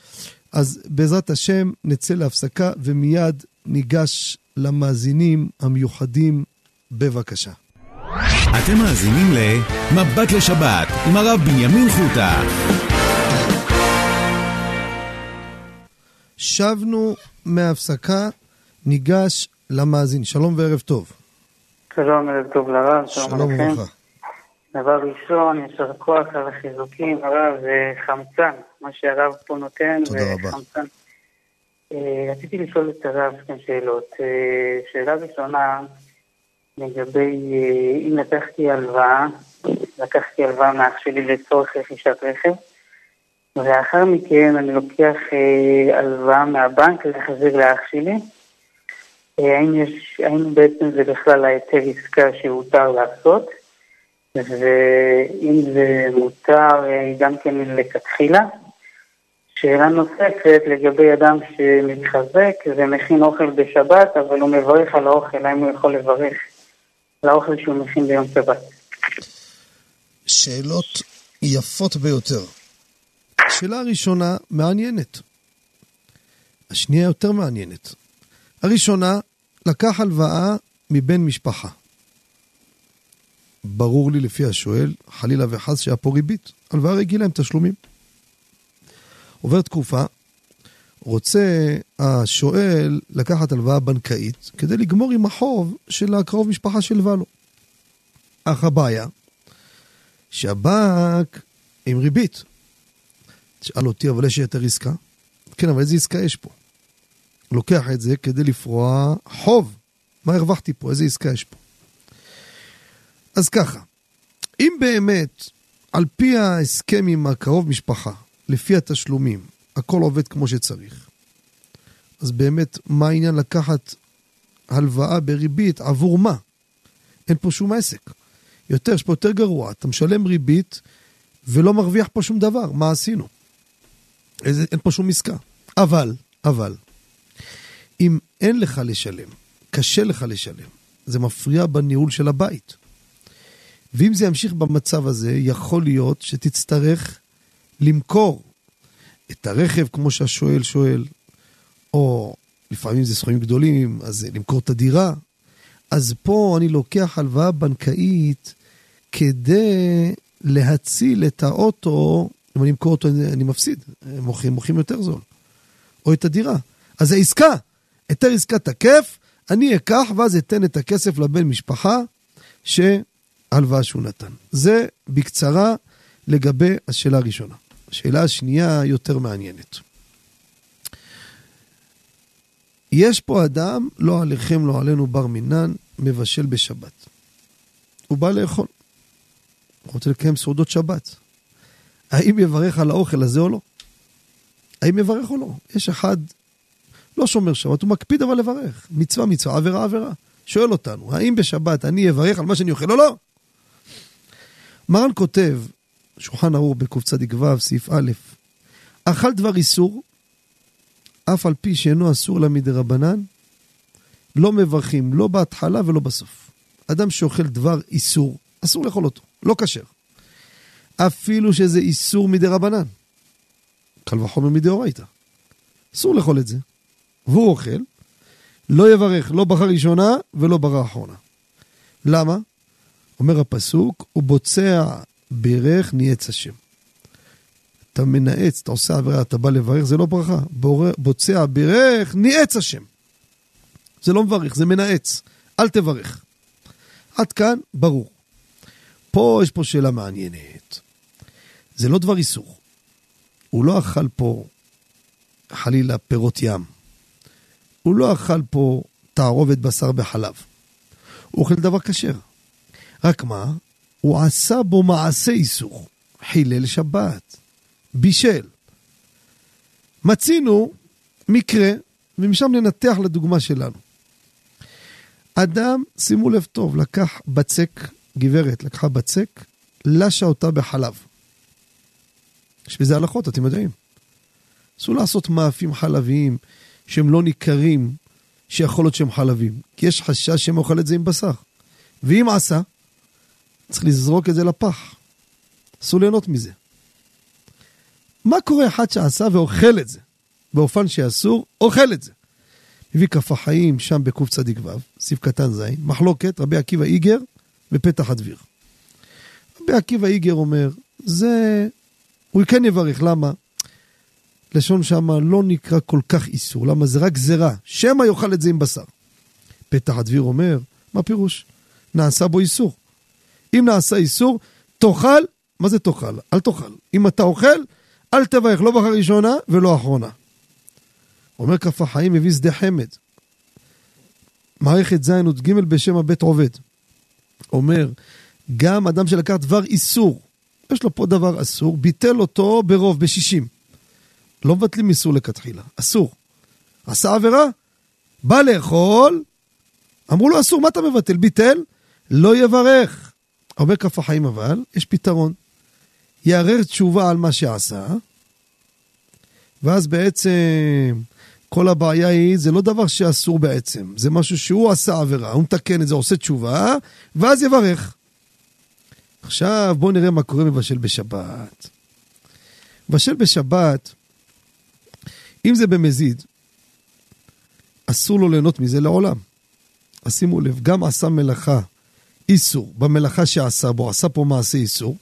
אז בעזרת השם, נצא להפסקה ומיד ניגש למאזינים המיוחדים. בבקשה. אתם מאזינים ל"מבט לשבת" עם הרב בנימין חוטה. שבנו מההפסקה, ניגש למאזין. שלום וערב טוב. שלום, ערב טוב לרב, שלום, וברכה. דבר ראשון, יישר כוח על החיזוקים, הרב, זה חמצן, מה שהרב פה נותן, תודה רבה. אה, רציתי לשאול את הרב שתי שאלות. אה, שאלה ראשונה, לגבי אה, אם לקחתי הלוואה, לקחתי הלוואה מאח שלי לצורך רכישת רכב, ולאחר מכן אני לוקח אה, הלוואה מהבנק להחזיר לאח שלי. האם, יש, האם בעצם זה בכלל ההיתר עסקה שהותר לעשות? ואם זה מותר אה, גם כן מלכתחילה. שאלה נוספת לגבי אדם שמתחזק ומכין אוכל בשבת, אבל הוא מברך על האוכל, האם הוא יכול לברך על האוכל שהוא מכין ביום שבת? שאלות יפות ביותר. השאלה הראשונה מעניינת. השנייה יותר מעניינת. הראשונה, לקח הלוואה מבן משפחה. ברור לי לפי השואל, חלילה וחס שהיה פה ריבית. הלוואה רגילה עם תשלומים. עובר תקופה, רוצה השואל לקחת הלוואה בנקאית כדי לגמור עם החוב של הקרוב משפחה שהלווה לו. אך הבעיה, שהבנק עם ריבית. תשאל אותי, אבל יש יותר עסקה? כן, אבל איזה עסקה יש פה? לוקח את זה כדי לפרוע חוב. מה הרווחתי פה? איזה עסקה יש פה? אז ככה, אם באמת, על פי ההסכם עם הקרוב משפחה, לפי התשלומים, הכל עובד כמו שצריך, אז באמת, מה העניין לקחת הלוואה בריבית עבור מה? אין פה שום עסק. יותר, יש פה יותר גרוע, אתה משלם ריבית ולא מרוויח פה שום דבר, מה עשינו? אין פה שום עסקה. אבל, אבל, אם אין לך לשלם, קשה לך לשלם, זה מפריע בניהול של הבית. ואם זה ימשיך במצב הזה, יכול להיות שתצטרך למכור את הרכב, כמו שהשואל שואל, או לפעמים זה סכומים גדולים, אז למכור את הדירה. אז פה אני לוקח הלוואה בנקאית כדי להציל את האוטו, אם אני אמכור אותו אני מפסיד, מוכרים, מוכרים יותר זול. או את הדירה. אז זה עסקה, היתר עסקה תקף, אני אקח ואז אתן את הכסף לבן משפחה שהלוואה שהוא נתן. זה בקצרה לגבי השאלה הראשונה. השאלה השנייה יותר מעניינת. יש פה אדם, לא עליכם, לא עלינו, בר מינן, מבשל בשבת. הוא בא לאכול. הוא רוצה לקיים סעודות שבת. האם יברך על האוכל הזה או לא? האם יברך או לא? יש אחד לא שומר שבת, הוא מקפיד אבל לברך. מצווה מצווה, עבירה עבירה. שואל אותנו, האם בשבת אני אברך על מה שאני אוכל או לא? מרן כותב, שולחן ערוך בקצ"ו, סעיף א', אכל דבר איסור, אף על פי שאינו אסור לה מדי רבנן, לא מברכים, לא בהתחלה ולא בסוף. אדם שאוכל דבר איסור, אסור לאכול אותו, לא כשר. אפילו שזה איסור מדי רבנן. קל וחומר מדאורייתא. אסור לאכול את זה. והוא אוכל, לא יברך לא ברכה ראשונה ולא ברכה אחרונה. למה? אומר הפסוק, הוא בוצע ברך ניאץ השם. אתה מנאץ, אתה עושה עבירה, אתה בא לברך, זה לא ברכה. בוצע ברך ניאץ השם. זה לא מברך, זה מנאץ. אל תברך. עד כאן, ברור. פה יש פה שאלה מעניינת. זה לא דבר איסור. הוא לא אכל פה, חלילה, פירות ים. הוא לא אכל פה תערובת בשר בחלב. הוא אוכל דבר כשר. רק מה? הוא עשה בו מעשה איסור. חילל שבת. בישל. מצינו מקרה, ומשם ננתח לדוגמה שלנו. אדם, שימו לב טוב, לקח בצק, גברת לקחה בצק, לשה אותה בחלב. יש בזה הלכות, אתם יודעים. אסור לעשות מאפים חלביים שהם לא ניכרים, שיכול להיות שהם חלבים. כי יש חשש שהם אוכל את זה עם בשר. ואם עשה, צריך לזרוק את זה לפח. אסור ליהנות מזה. מה קורה אחד שעשה ואוכל את זה? באופן שאסור, אוכל את זה. מביא כף החיים שם בקצ"ו, סעיף קטן ז', מחלוקת, רבי עקיבא איגר בפתח הדביר. רבי עקיבא איגר אומר, זה, הוא כן יברך, למה? לשון שמה לא נקרא כל כך איסור, למה זה רק גזירה, שמא יאכל את זה עם בשר. פתח הדביר אומר, מה פירוש? נעשה בו איסור. אם נעשה איסור, תאכל, מה זה תאכל? אל תאכל. אם אתה אוכל, אל תברך, לא ברכה ראשונה ולא אחרונה. אומר כף החיים, מביא שדה חמד. מערכת ז' י"ג בשם הבית עובד. אומר, גם אדם שלקח דבר איסור, יש לו פה דבר אסור, ביטל אותו ברוב, בשישים. לא מבטלים איסור לכתחילה, אסור. עשה עבירה, בא לאכול, אמרו לו אסור, מה אתה מבטל? ביטל, לא יברך. אומר כף החיים אבל, יש פתרון. יערער תשובה על מה שעשה, ואז בעצם כל הבעיה היא, זה לא דבר שאסור בעצם, זה משהו שהוא עשה עבירה, הוא מתקן את זה, עושה תשובה, ואז יברך. עכשיו בואו נראה מה קורה מבשל בשבת. מבשל בשבת, אם זה במזיד, אסור לו ליהנות מזה לעולם. אז שימו לב, גם עשה מלאכה איסור, במלאכה שעשה בו, עשה פה מעשה איסור,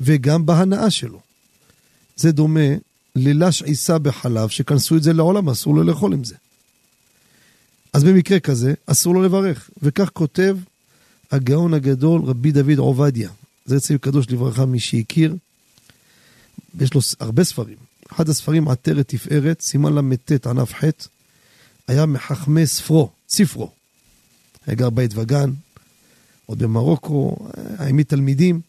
וגם בהנאה שלו. זה דומה ללש עיסה בחלב, שכנסו את זה לעולם, אסור לו לאכול עם זה. אז במקרה כזה, אסור לו לברך. וכך כותב הגאון הגדול רבי דוד עובדיה. זה אצל קדוש לברכה, מי שהכיר. יש לו הרבה ספרים. אחד הספרים, עטרת תפארת, סימן ל"ט, ענף ח', היה מחכמי ספרו, ספרו. היה גר בית וגן, עוד במרוקו, העמיד תלמידים.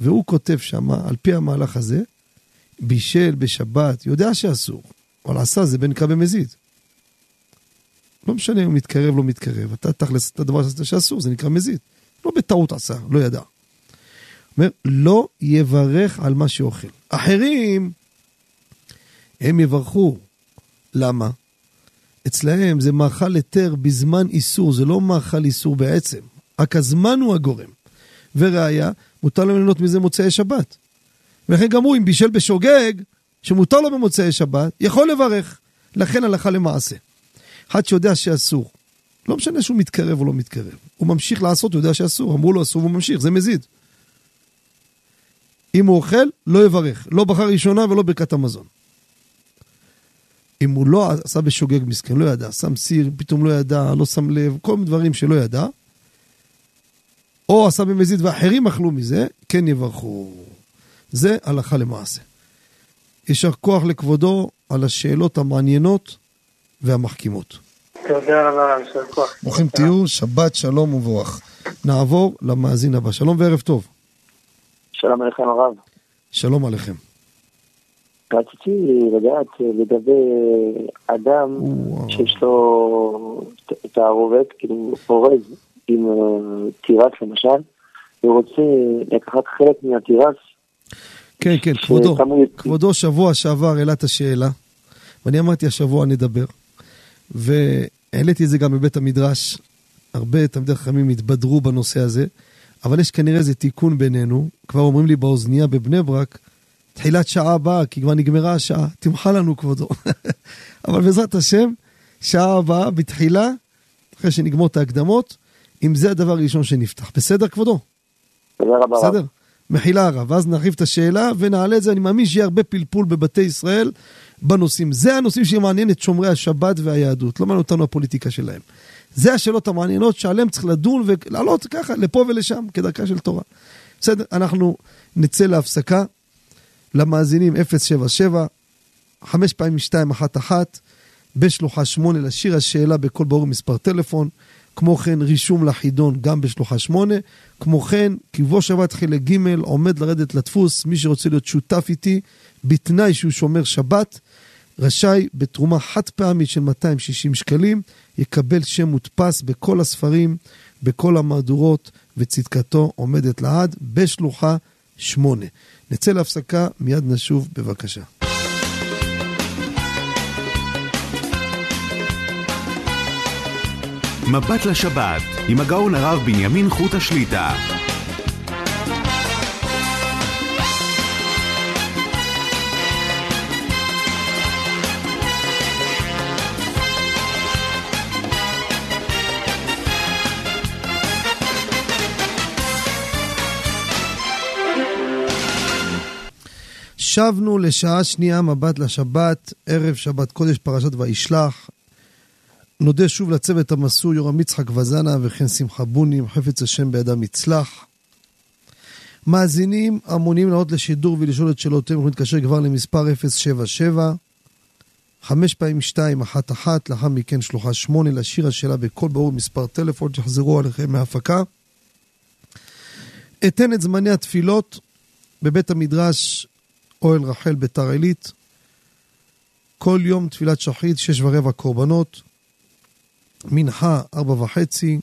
והוא כותב שם, על פי המהלך הזה, בישל בשבת, יודע שאסור, אבל עשה זה נקרא במזיד. לא משנה אם הוא מתקרב, לא מתקרב, אתה תכלס את הדבר שאסור, זה נקרא מזיד. לא בטעות עשה, לא ידע. אומר, לא יברך על מה שאוכל. אחרים, הם יברכו. למה? אצלהם זה מאכל היתר בזמן איסור, זה לא מאכל איסור בעצם, רק הזמן הוא הגורם. וראיה, מותר להם ליהנות מזה מוצאי שבת. ולכן גם הוא, אם בישל בשוגג, שמותר לו במוצאי שבת, יכול לברך. לכן הלכה למעשה. אחד שיודע שאסור, לא משנה שהוא מתקרב או לא מתקרב, הוא ממשיך לעשות, הוא יודע שאסור, אמרו לו אסור והוא ממשיך, זה מזיד. אם הוא אוכל, לא יברך, לא ברכה ראשונה ולא ברכת המזון. אם הוא לא עשה בשוגג מסכן, לא ידע, שם סיר, פתאום לא ידע, לא שם לב, כל מיני דברים שלא ידע, או עשה במזיד ואחרים אכלו מזה, כן יברכו. זה הלכה למעשה. יישר כוח לכבודו על השאלות המעניינות והמחכימות. תודה רבה, יישר כוח. ברוכים תהיו, שבת שלום ובורך. נעבור למאזין הבא. שלום וערב טוב. שלום עליכם הרב. שלום עליכם. רציתי לדעת לגבי אדם. שיש לו תערובת, כאילו אורז עם אה, תירס למשל, והוא רוצה לקחת חלק מהתירס, כן, כן, כבודו. כבודו שבוע שעבר העלה את השאלה, ואני אמרתי השבוע נדבר, והעליתי את זה גם בבית המדרש. הרבה תלמידי חכמים התבדרו בנושא הזה, אבל יש כנראה איזה תיקון בינינו. כבר אומרים לי באוזנייה בבני ברק, תחילת שעה הבאה, כי כבר נגמרה השעה, תמחה לנו כבודו. אבל בעזרת השם, שעה הבאה בתחילה, אחרי שנגמור את ההקדמות, אם זה הדבר הראשון שנפתח. בסדר כבודו? תודה רבה רב. בסדר? מחילה הרב, ואז נרחיב את השאלה ונעלה את זה, אני מאמין שיהיה הרבה פלפול בבתי ישראל בנושאים. זה הנושאים שמעניין את שומרי השבת והיהדות, לא מעניין אותנו הפוליטיקה שלהם. זה השאלות המעניינות שעליהן צריך לדון ולעלות ככה לפה ולשם, כדרכה של תורה. בסדר, אנחנו נצא להפסקה. למאזינים 077, חמש פעמים 211, בשלוחה 8 לשיר השאלה בקול ברור מספר טלפון. כמו כן רישום לחידון גם בשלוחה 8. כמו כן, קברו שבת חלק ג' עומד לרדת לדפוס, מי שרוצה להיות שותף איתי, בתנאי שהוא שומר שבת, רשאי בתרומה חד פעמית של 260 שקלים, יקבל שם מודפס בכל הספרים, בכל המהדורות, וצדקתו עומדת לעד בשלוחה 8. נצא להפסקה, מיד נשוב בבקשה. מבט לשבת, עם הגאון הרב בנימין חוט השליטה. שבנו לשעה שנייה מבט לשבת, ערב שבת קודש פרשת וישלח. נודה שוב לצוות המסור יורם יצחק וזנה וכן שמחה בונים, חפץ השם בידם יצלח. מאזינים המונים לעלות לשידור ולשאול את שאלותיהם, יכולים להתקשר כבר למספר 077 חמש פעמים שתיים, אחת אחת, לאחר מכן שלוחה שמונה, לשיר השאלה בקול ברור מספר טלפון, שיחזרו עליכם מההפקה. אתן את זמני התפילות בבית המדרש אוהל רחל ביתר עילית. כל יום תפילת שחרית, שש ורבע קורבנות. מנחה, ארבע וחצי.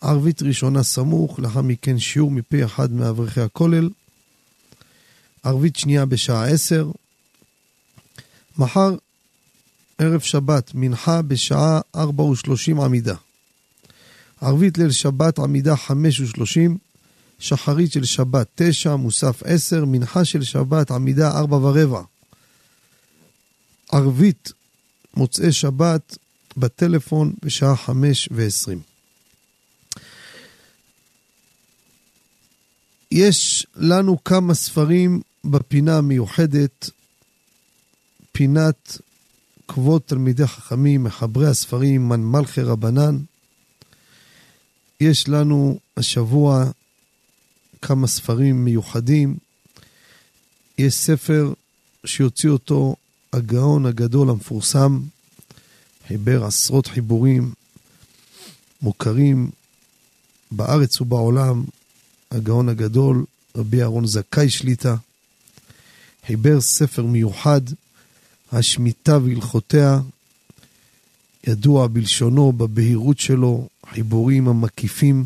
ערבית ראשונה סמוך, לאחר מכן שיעור מפי אחד מאברכי הכולל. ערבית שנייה בשעה עשר. מחר, ערב שבת, מנחה בשעה ארבע ושלושים עמידה. ערבית ליל שבת, עמידה חמש ושלושים. שחרית של שבת תשע, מוסף עשר, מנחה של שבת עמידה ארבע ורבע. ערבית מוצאי שבת בטלפון בשעה חמש ועשרים. יש לנו כמה ספרים בפינה המיוחדת, פינת כבוד תלמידי חכמים, מחברי הספרים, מן מלכי רבנן. יש לנו השבוע כמה ספרים מיוחדים. יש ספר שיוציא אותו הגאון הגדול המפורסם, חיבר עשרות חיבורים מוכרים בארץ ובעולם, הגאון הגדול, רבי אהרון זכאי שליטה, חיבר ספר מיוחד, השמיטה והלכותיה, ידוע בלשונו, בבהירות שלו, חיבורים המקיפים.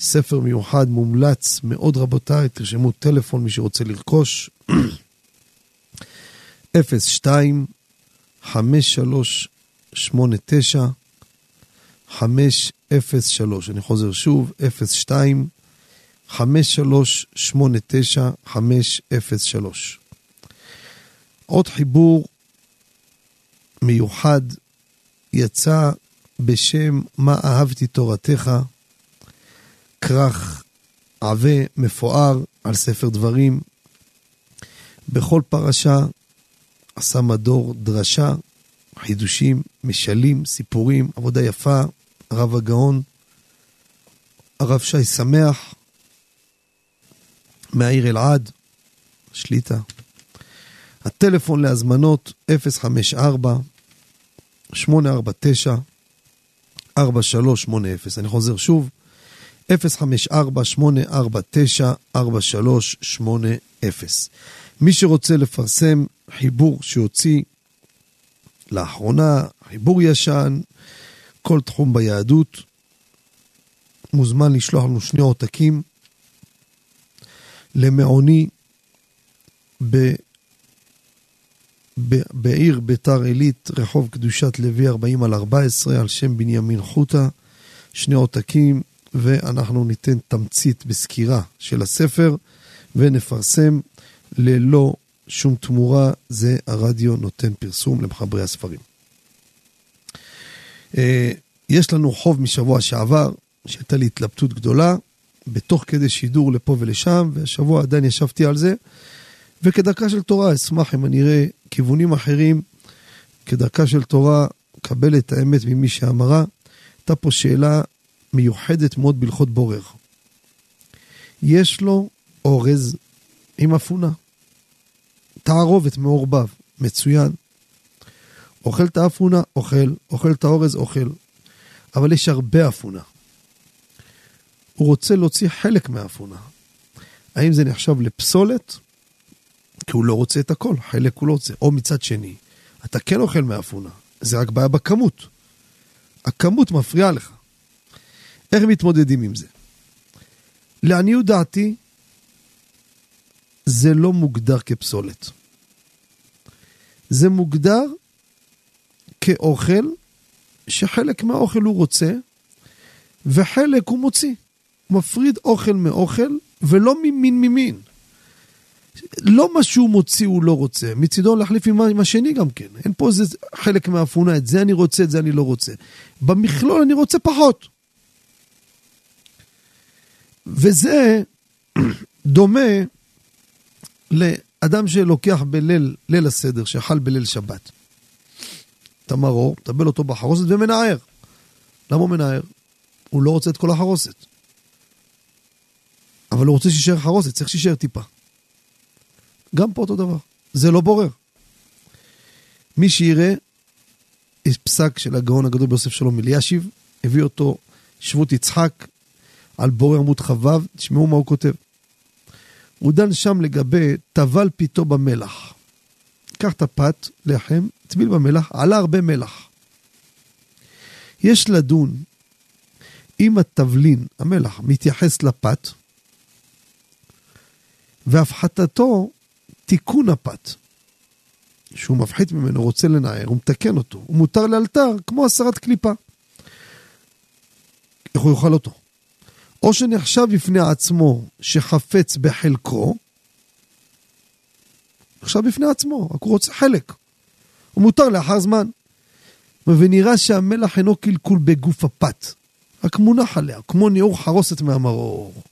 ספר מיוחד, מומלץ מאוד רבותיי, תרשמו טלפון מי שרוצה לרכוש. 02 5389 503. אני חוזר שוב, 02 5389 503. עוד חיבור מיוחד יצא בשם מה אהבתי תורתך, כרך עבה מפואר על ספר דברים. בכל פרשה עשה מדור דרשה, חידושים, משלים, סיפורים, עבודה יפה, הרב הגאון, הרב שי שמח, מהעיר אלעד, שליטה. הטלפון להזמנות 054 849 4380. אני חוזר שוב, 054 849 4380. מי שרוצה לפרסם חיבור שהוציא לאחרונה, חיבור ישן, כל תחום ביהדות, מוזמן לשלוח לנו שני עותקים למעוני. ב... בעיר ביתר עילית, רחוב קדושת לוי 40 על 14, על שם בנימין חוטה, שני עותקים, ואנחנו ניתן תמצית בסקירה של הספר, ונפרסם ללא שום תמורה, זה הרדיו נותן פרסום למחברי הספרים. אה, יש לנו חוב משבוע שעבר, שהייתה לי התלבטות גדולה, בתוך כדי שידור לפה ולשם, והשבוע עדיין ישבתי על זה, וכדרכה של תורה אשמח אם אני אראה כיוונים אחרים, כדרכה של תורה, קבל את האמת ממי שאמרה. הייתה פה שאלה מיוחדת מאוד בהלכות בורר. יש לו אורז עם אפונה. תערובת מעורבב, מצוין. אוכל את האפונה, אוכל, אוכל את האורז, אוכל. אבל יש הרבה אפונה. הוא רוצה להוציא חלק מהאפונה. האם זה נחשב לפסולת? כי הוא לא רוצה את הכל, חלק הוא לא רוצה. או מצד שני, אתה כן אוכל מאפונה, זה רק בעיה בכמות. הכמות מפריעה לך. איך מתמודדים עם זה? לעניות דעתי, זה לא מוגדר כפסולת. זה מוגדר כאוכל שחלק מהאוכל הוא רוצה וחלק הוא מוציא. הוא מפריד אוכל מאוכל ולא ממין ממין. לא מה שהוא מוציא הוא לא רוצה, מצידו להחליף עם השני גם כן. אין פה איזה חלק מהאפונה, את זה אני רוצה, את זה אני לא רוצה. במכלול אני רוצה פחות. וזה דומה לאדם שלוקח בליל, ליל הסדר, שאכל בליל שבת. את המרור, מטבל אותו בחרוסת ומנער. למה הוא מנער? הוא לא רוצה את כל החרוסת. אבל הוא רוצה שישאר חרוסת, צריך שישאר טיפה. גם פה אותו דבר, זה לא בורר. מי שיראה, יש פסק של הגאון הגדול ביוסף שלום אלישיב, הביא אותו שבות יצחק על בורר עמוד כ"ו, תשמעו מה הוא כותב. הוא דן שם לגבי טבל פיתו במלח. קח את הפת, לחם, טביל במלח, עלה הרבה מלח. יש לדון אם התבלין, המלח, מתייחס לפת, והפחתתו תיקון הפת. שהוא מפחית ממנו, רוצה לנער, הוא מתקן אותו. הוא מותר לאלתר, כמו הסרת קליפה. איך הוא יאכל אותו? או שנחשב בפני עצמו שחפץ בחלקו, נחשב בפני עצמו, רק הוא רוצה חלק. הוא מותר לאחר זמן. ונראה שהמלח אינו קלקול בגוף הפת, רק מונח עליה, כמו ניעור חרוסת מהמרור.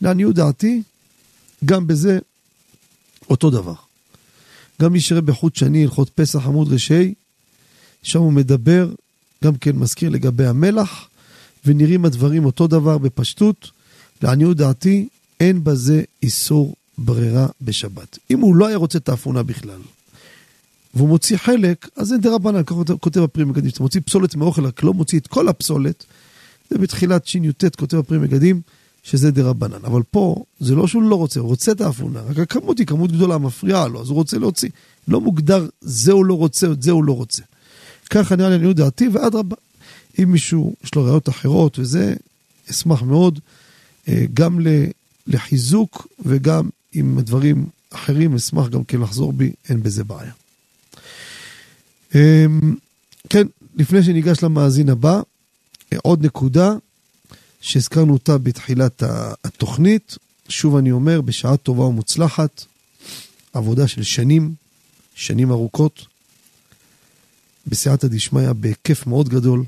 לעניות דעתי, גם בזה אותו דבר. גם מי שראה בחוט שני, הלכות פסח עמוד רשעי, שם הוא מדבר, גם כן מזכיר לגבי המלח, ונראים הדברים אותו דבר בפשטות. לעניות דעתי, אין בזה איסור ברירה בשבת. אם הוא לא היה רוצה את האפונה בכלל, והוא מוציא חלק, אז אין דרבנן, ככה כותב הפרי מגדים, כשאתה מוציא פסולת מאוכל, רק לא מוציא את כל הפסולת, זה בתחילת שי"ט כותב הפרי מגדים, שזה דרבנן. אבל פה, זה לא שהוא לא רוצה, הוא רוצה את האפונה, רק הכמות היא כמות גדולה, מפריעה לו, אז הוא רוצה להוציא. לא מוגדר, זה הוא לא רוצה, זה הוא לא רוצה. ככה נראה לי לעניות דעתי, ואדרבה, אם מישהו יש לו ראיות אחרות וזה, אשמח מאוד אה, גם לחיזוק וגם עם דברים אחרים, אשמח גם כן לחזור בי, אין בזה בעיה. אמ, כן, לפני שניגש למאזין הבא, אה, עוד נקודה שהזכרנו אותה בתחילת התוכנית, שוב אני אומר, בשעה טובה ומוצלחת, עבודה של שנים, שנים ארוכות. בסייעתא דשמיא בהיקף מאוד גדול,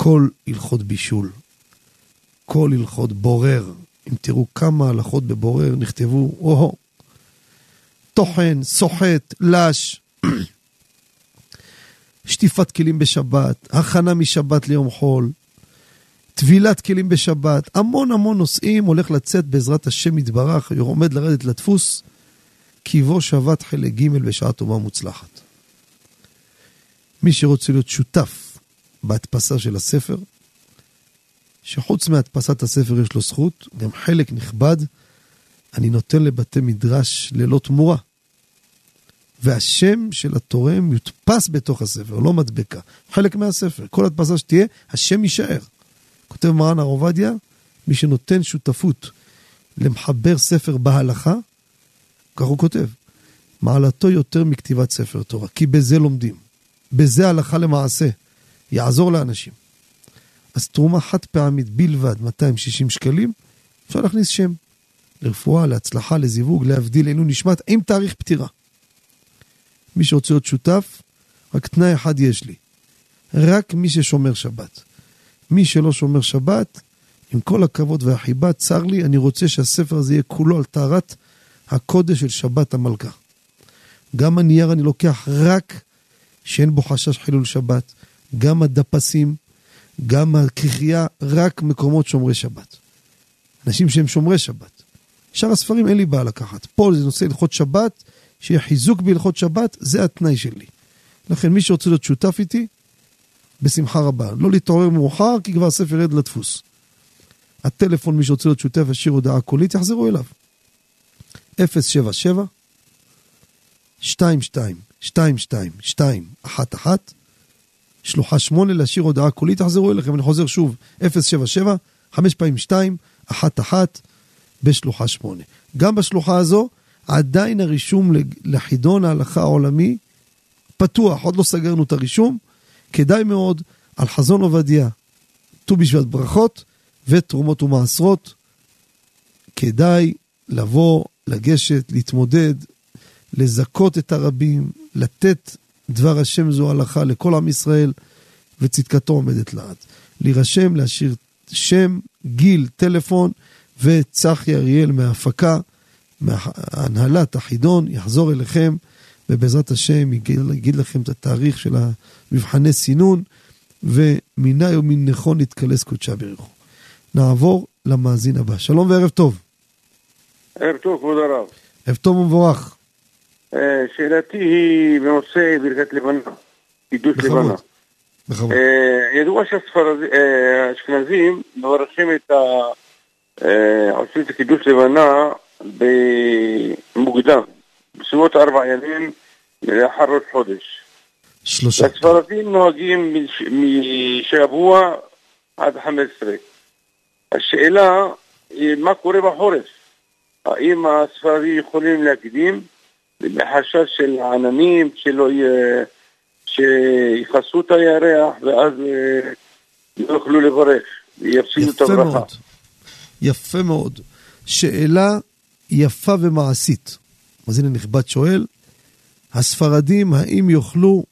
כל הלכות בישול, כל הלכות בורר. אם תראו כמה הלכות בבורר נכתבו, או-הו, טוחן, סוחט, לש, שטיפת כלים בשבת, הכנה משבת ליום חול, טבילת כלים בשבת, המון המון נושאים הולך לצאת בעזרת השם יתברך, עומד לרדת לדפוס, כי בו שבת חלק ג' בשעה טובה מוצלחת. מי שרוצה להיות שותף בהדפסה של הספר, שחוץ מהדפסת הספר יש לו זכות, גם חלק נכבד, אני נותן לבתי מדרש ללא תמורה. והשם של התורם יודפס בתוך הספר, לא מדבקה. חלק מהספר, כל הדפסה שתהיה, השם יישאר. כותב מרן הר עובדיה, מי שנותן שותפות למחבר ספר בהלכה, כך הוא כותב, מעלתו יותר מכתיבת ספר תורה, כי בזה לומדים. בזה הלכה למעשה. יעזור לאנשים. אז תרומה חד פעמית בלבד, 260 שקלים, אפשר להכניס שם. לרפואה, להצלחה, לזיווג, להבדיל עילוי נשמת, עם תאריך פטירה. מי שרוצה להיות שותף, רק תנאי אחד יש לי. רק מי ששומר שבת. מי שלא שומר שבת, עם כל הכבוד והחיבה, צר לי, אני רוצה שהספר הזה יהיה כולו על טהרת הקודש של שבת המלכה. גם הנייר אני לוקח רק שאין בו חשש חילול שבת. גם הדפסים, גם הכריכייה, רק מקומות שומרי שבת. אנשים שהם שומרי שבת. שאר הספרים אין לי בעיה לקחת. פה זה נושא הלכות שבת, שיהיה חיזוק בהלכות שבת, זה התנאי שלי. לכן מי שרוצה להיות שותף איתי, בשמחה רבה. לא להתעורר מאוחר, כי כבר הספר ירד לדפוס. הטלפון, מי שרוצה להיות שותף, ישאיר הודעה קולית, יחזרו אליו. 077 22 22 2 1 1 שלוחה 8 להשאיר הודעה קולית, תחזרו אליכם, אני חוזר שוב, 077 5 פעמים 2 1 1 בשלוחה 8. גם בשלוחה הזו, עדיין הרישום לחידון ההלכה העולמי פתוח, עוד לא סגרנו את הרישום. כדאי מאוד על חזון עובדיה, ט"ו בשבט ברכות ותרומות ומעשרות. כדאי לבוא, לגשת, להתמודד, לזכות את הרבים, לתת דבר השם זו הלכה לכל עם ישראל, וצדקתו עומדת לעד. להירשם, להשאיר שם, גיל, טלפון, וצחי אריאל מההפקה, מהנהלת החידון, יחזור אליכם, ובעזרת השם יגיד, יגיד לכם את התאריך של המבחני סינון, ומיני ומן נכון יתקלס קודשה בריחו. נעבור למאזין הבא. שלום וערב טוב. ערב טוב, כבוד הרב. ערב טוב ומבורך. אה, שאלתי היא בנושא ברכת לבנה, קידוש לבנה. בכבוד. אה, ידוע שהאשכנזים מברכים את ה... אה, עושים את הקידוש לבנה במוקדם, בסביבות ארבע ימים לאחר ראש חודש. שלושה. הספרדים נוהגים מש- משבוע עד חמש עשרה. השאלה היא מה קורה בחורף. האם הספרדים יכולים להקדים מחשש של עננים, שלא יהיה... שיכסו את הירח ואז אה, לא יוכלו לברך, ויפסידו את הברכה. מאוד. יפה מאוד. שאלה יפה ומעשית. מאזין הנכבד שואל, הספרדים האם יוכלו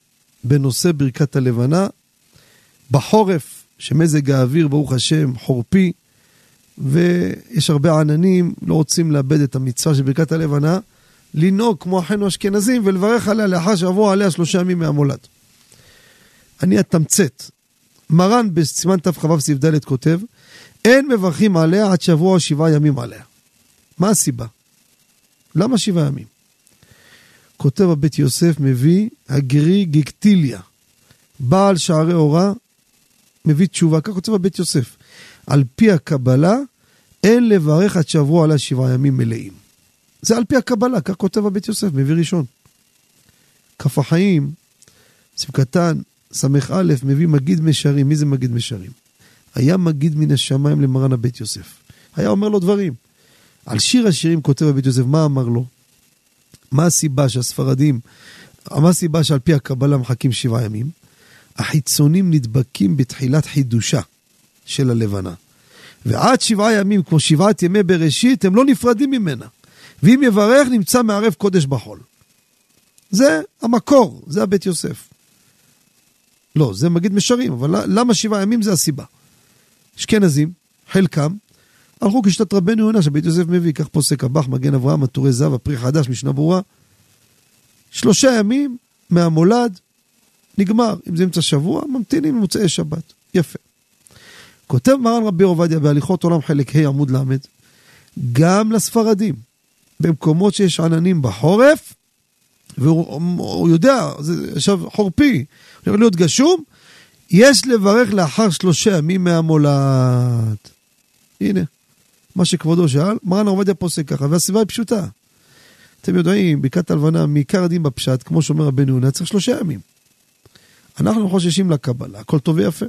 בנושא ברכת הלבנה בחורף, שמזג האוויר, ברוך השם, חורפי, ויש הרבה עננים, לא רוצים לאבד את המצווה של ברכת הלבנה, לנהוג כמו אחינו האשכנזים ולברך עליה לאחר שעברו עליה שלושה ימים מהמולד. אני אתמצת. מרן בסימן תכ"ו סעיף ד' כותב, אין מברכים עליה עד או שבעה ימים עליה. מה הסיבה? למה שבעה ימים? כותב הבית יוסף מביא הגרי גיגטיליה, בעל שערי אורה, מביא תשובה, כך כותב הבית יוסף. על פי הקבלה, אין לברך עד שעברו עליה שבעה ימים מלאים. זה על פי הקבלה, כך כותב הבית יוסף, מביא ראשון. כף החיים, סעיף קטן, ס"א, מביא מגיד משרים. מי זה מגיד משרים? היה מגיד מן השמיים למרן הבית יוסף. היה אומר לו דברים. על שיר השירים כותב הבית יוסף, מה אמר לו? מה הסיבה שהספרדים, מה הסיבה שעל פי הקבלה מחכים שבעה ימים? החיצונים נדבקים בתחילת חידושה של הלבנה. ועד שבעה ימים, כמו שבעת ימי בראשית, הם לא נפרדים ממנה. ואם יברך, נמצא מערב קודש בחול. זה המקור, זה הבית יוסף. לא, זה מגיד משרים, אבל למה שבעה ימים זה הסיבה. אשכנזים, חלקם, הלכו כשיטת רבנו יונה שבית יוסף מביא, כך פוסק הבח, מגן אברהם, עטורי זב, הפרי חדש, משנה ברורה. שלושה ימים מהמולד, נגמר. אם זה אמצע שבוע, ממתינים למוצאי שבת. יפה. כותב מרן רבי עובדיה בהליכות עולם חלק ה' עמוד ל', גם לספרדים, במקומות שיש עננים בחורף, והוא יודע, זה עכשיו חורפי, הולך להיות גשום, יש לברך לאחר שלושה ימים מהמולד. הנה, מה שכבודו שאל, מרן עובדיה פוסק ככה, והסיבה היא פשוטה. אתם יודעים, בקעת הלבנה, מעיקר הדין בפשט, כמו שאומר רבנו יונה, צריך שלושה ימים. אנחנו חוששים לקבלה, הכל טוב ויפה.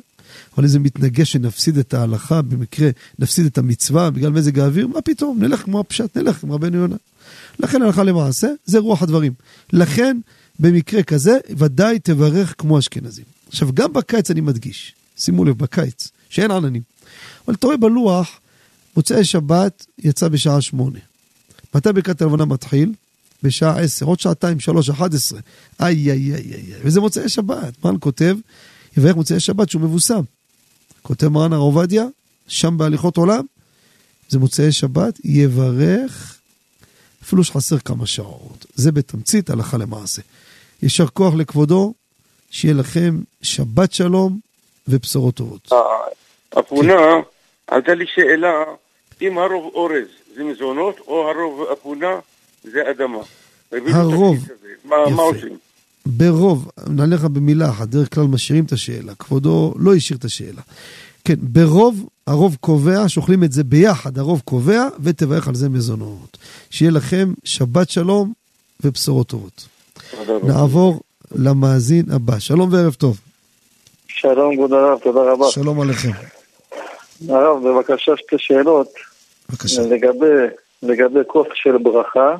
אבל אם זה מתנגש שנפסיד את ההלכה, במקרה נפסיד את המצווה בגלל מזג האוויר, מה פתאום, נלך כמו הפשט, נלך עם רבנו יונה. לכן הלכה למעשה, זה רוח הדברים. לכן, במקרה כזה, ודאי תברך כמו אשכנזים. עכשיו, גם בקיץ אני מדגיש, שימו לב, בקיץ, שאין עננים. אבל אתה רואה בלוח, מוצאי שבת יצא בשעה שמונה. מתי ברכת הלבנה מתחיל? בשעה עשר, עוד שעתיים, שלוש, אחת עשרה. איי, איי, איי, איי, וזה מוצאי שבת. מרן כותב, יברך מוצאי שבת שהוא מבוסם. כותב מרן הר עובדיה, שם בהליכות עולם, זה מוצאי שבת, יברך, אפילו שחסר כמה שעות. זה בתמצית הלכה למעשה. יישר כוח לכבודו, שיהיה לכם שבת שלום ובשורות טובות. אפונה, עלתה לי שאלה, אם הרוב אורז זה מזונות, או הרוב אפונה זה אדמה. הרוב, מה, מה עושים? ברוב, נענה לך במילה אחת, דרך כלל משאירים את השאלה, כבודו לא השאיר את השאלה. כן, ברוב, הרוב קובע, שאוכלים את זה ביחד, הרוב קובע, ותברך על זה מזונות. שיהיה לכם שבת שלום ובשורות טובות. נעבור למאזין הבא. שלום וערב טוב. שלום, כבוד הרב, תודה רבה. שלום עליכם. הרב, בבקשה שתי שאלות. בבקשה. לגבי, לגבי כוס של ברכה,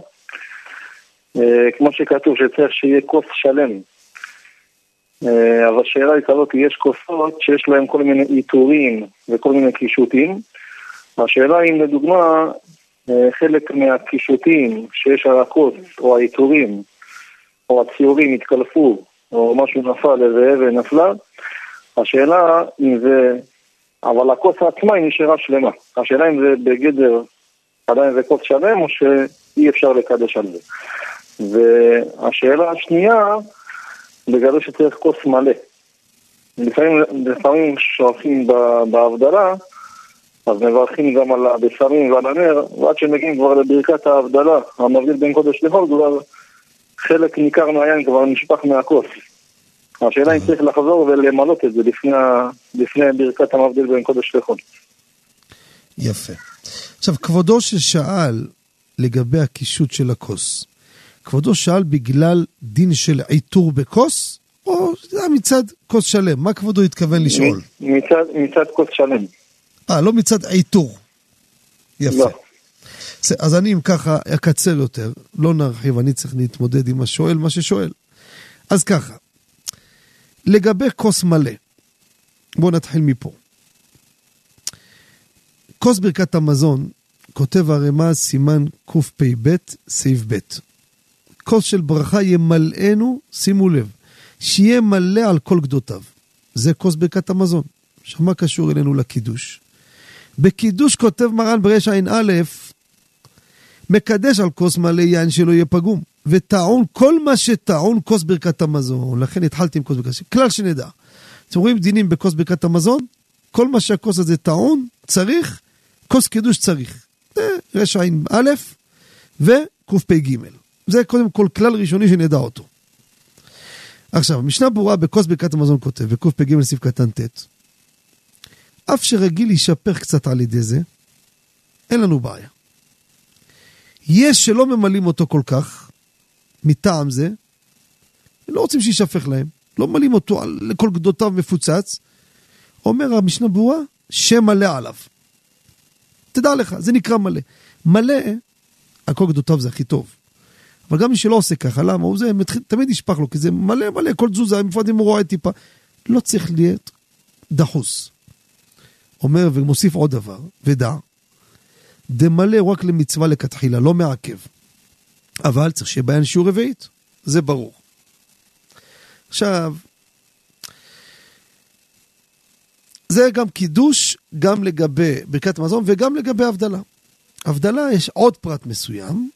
כמו שכתוב שצריך שיהיה כוס שלם. אה, אבל השאלה היא כזאת, יש כוסות שיש להן כל מיני עיטורים וכל מיני קישוטים. השאלה אם לדוגמה אה, חלק מהקישוטים שיש על הכוס או העיטורים או הציורים התקלפו או משהו נפל, איזה אבן נפלה, השאלה אם זה, אבל הכוס עצמה היא נשארה שלמה. השאלה אם זה בגדר עדיין זה כוס שלם או שאי אפשר לקדש על זה. והשאלה השנייה, לגבי שצריך כוס מלא. לפעמים, לפעמים שואפים בהבדלה, אז מברכים גם על הבשרים ועל הנר, ועד שמגיעים כבר לברכת ההבדלה, המבדיל בין קודש לחול, כבר חלק ניכר מהיין כבר נשפך מהכוס. השאלה אם צריך לחזור ולמלות את זה לפני, לפני ברכת המבדיל בין קודש לחול. יפה. עכשיו, כבודו ששאל לגבי הקישוט של הכוס, כבודו שאל בגלל דין של עיטור בכוס, או זה היה מצד כוס שלם? מה כבודו התכוון לשאול? מצד, מצד כוס שלם. אה, לא מצד עיטור. יפה. לא. אז אני אם ככה אקצר יותר, לא נרחיב, אני צריך להתמודד עם השואל, מה ששואל. אז ככה, לגבי כוס מלא, בואו נתחיל מפה. כוס ברכת המזון, כותב הרמ"ז סימן קפ"ב, סעיף ב'. כוס של ברכה ימלאנו, שימו לב, שיהיה מלא על כל גדותיו. זה כוס ברכת המזון. עכשיו, מה קשור אלינו לקידוש? בקידוש כותב מרן ברע"א, מקדש על כוס מלא יין שלא יהיה פגום, וטעון כל מה שטעון כוס ברכת המזון. לכן התחלתי עם כוס ברכת המזון. כלל שנדע. אתם רואים דינים בכוס ברכת המזון? כל מה שהכוס הזה טעון, צריך, כוס קידוש צריך. זה רע"א וקפ"ג. זה קודם כל כלל ראשוני שנדע אותו. עכשיו, משנה ברורה בכוס ברכת המזון כותב, בקפ"ג סעיף קטן ט', אף שרגיל להישפך קצת על ידי זה, אין לנו בעיה. יש שלא ממלאים אותו כל כך, מטעם זה, לא רוצים שישפך להם, לא ממלאים אותו על, לכל גדותיו מפוצץ, אומר המשנה ברורה, שם מלא עליו. תדע לך, זה נקרא מלא. מלא, על כל גדותיו זה הכי טוב. אבל גם מי שלא עושה ככה, למה? הוא זה, מתחיל, תמיד נשפך לו, כי זה מלא מלא, כל תזוזה, בפרט אם הוא רואה טיפה. לא צריך להיות דחוס. אומר ומוסיף עוד דבר, ודע, דמלא רק למצווה לכתחילה, לא מעכב. אבל צריך שיהיה בעיה שיעור רביעית, זה ברור. עכשיו, זה גם קידוש, גם לגבי ברכת המזון וגם לגבי הבדלה. הבדלה יש עוד פרט מסוים,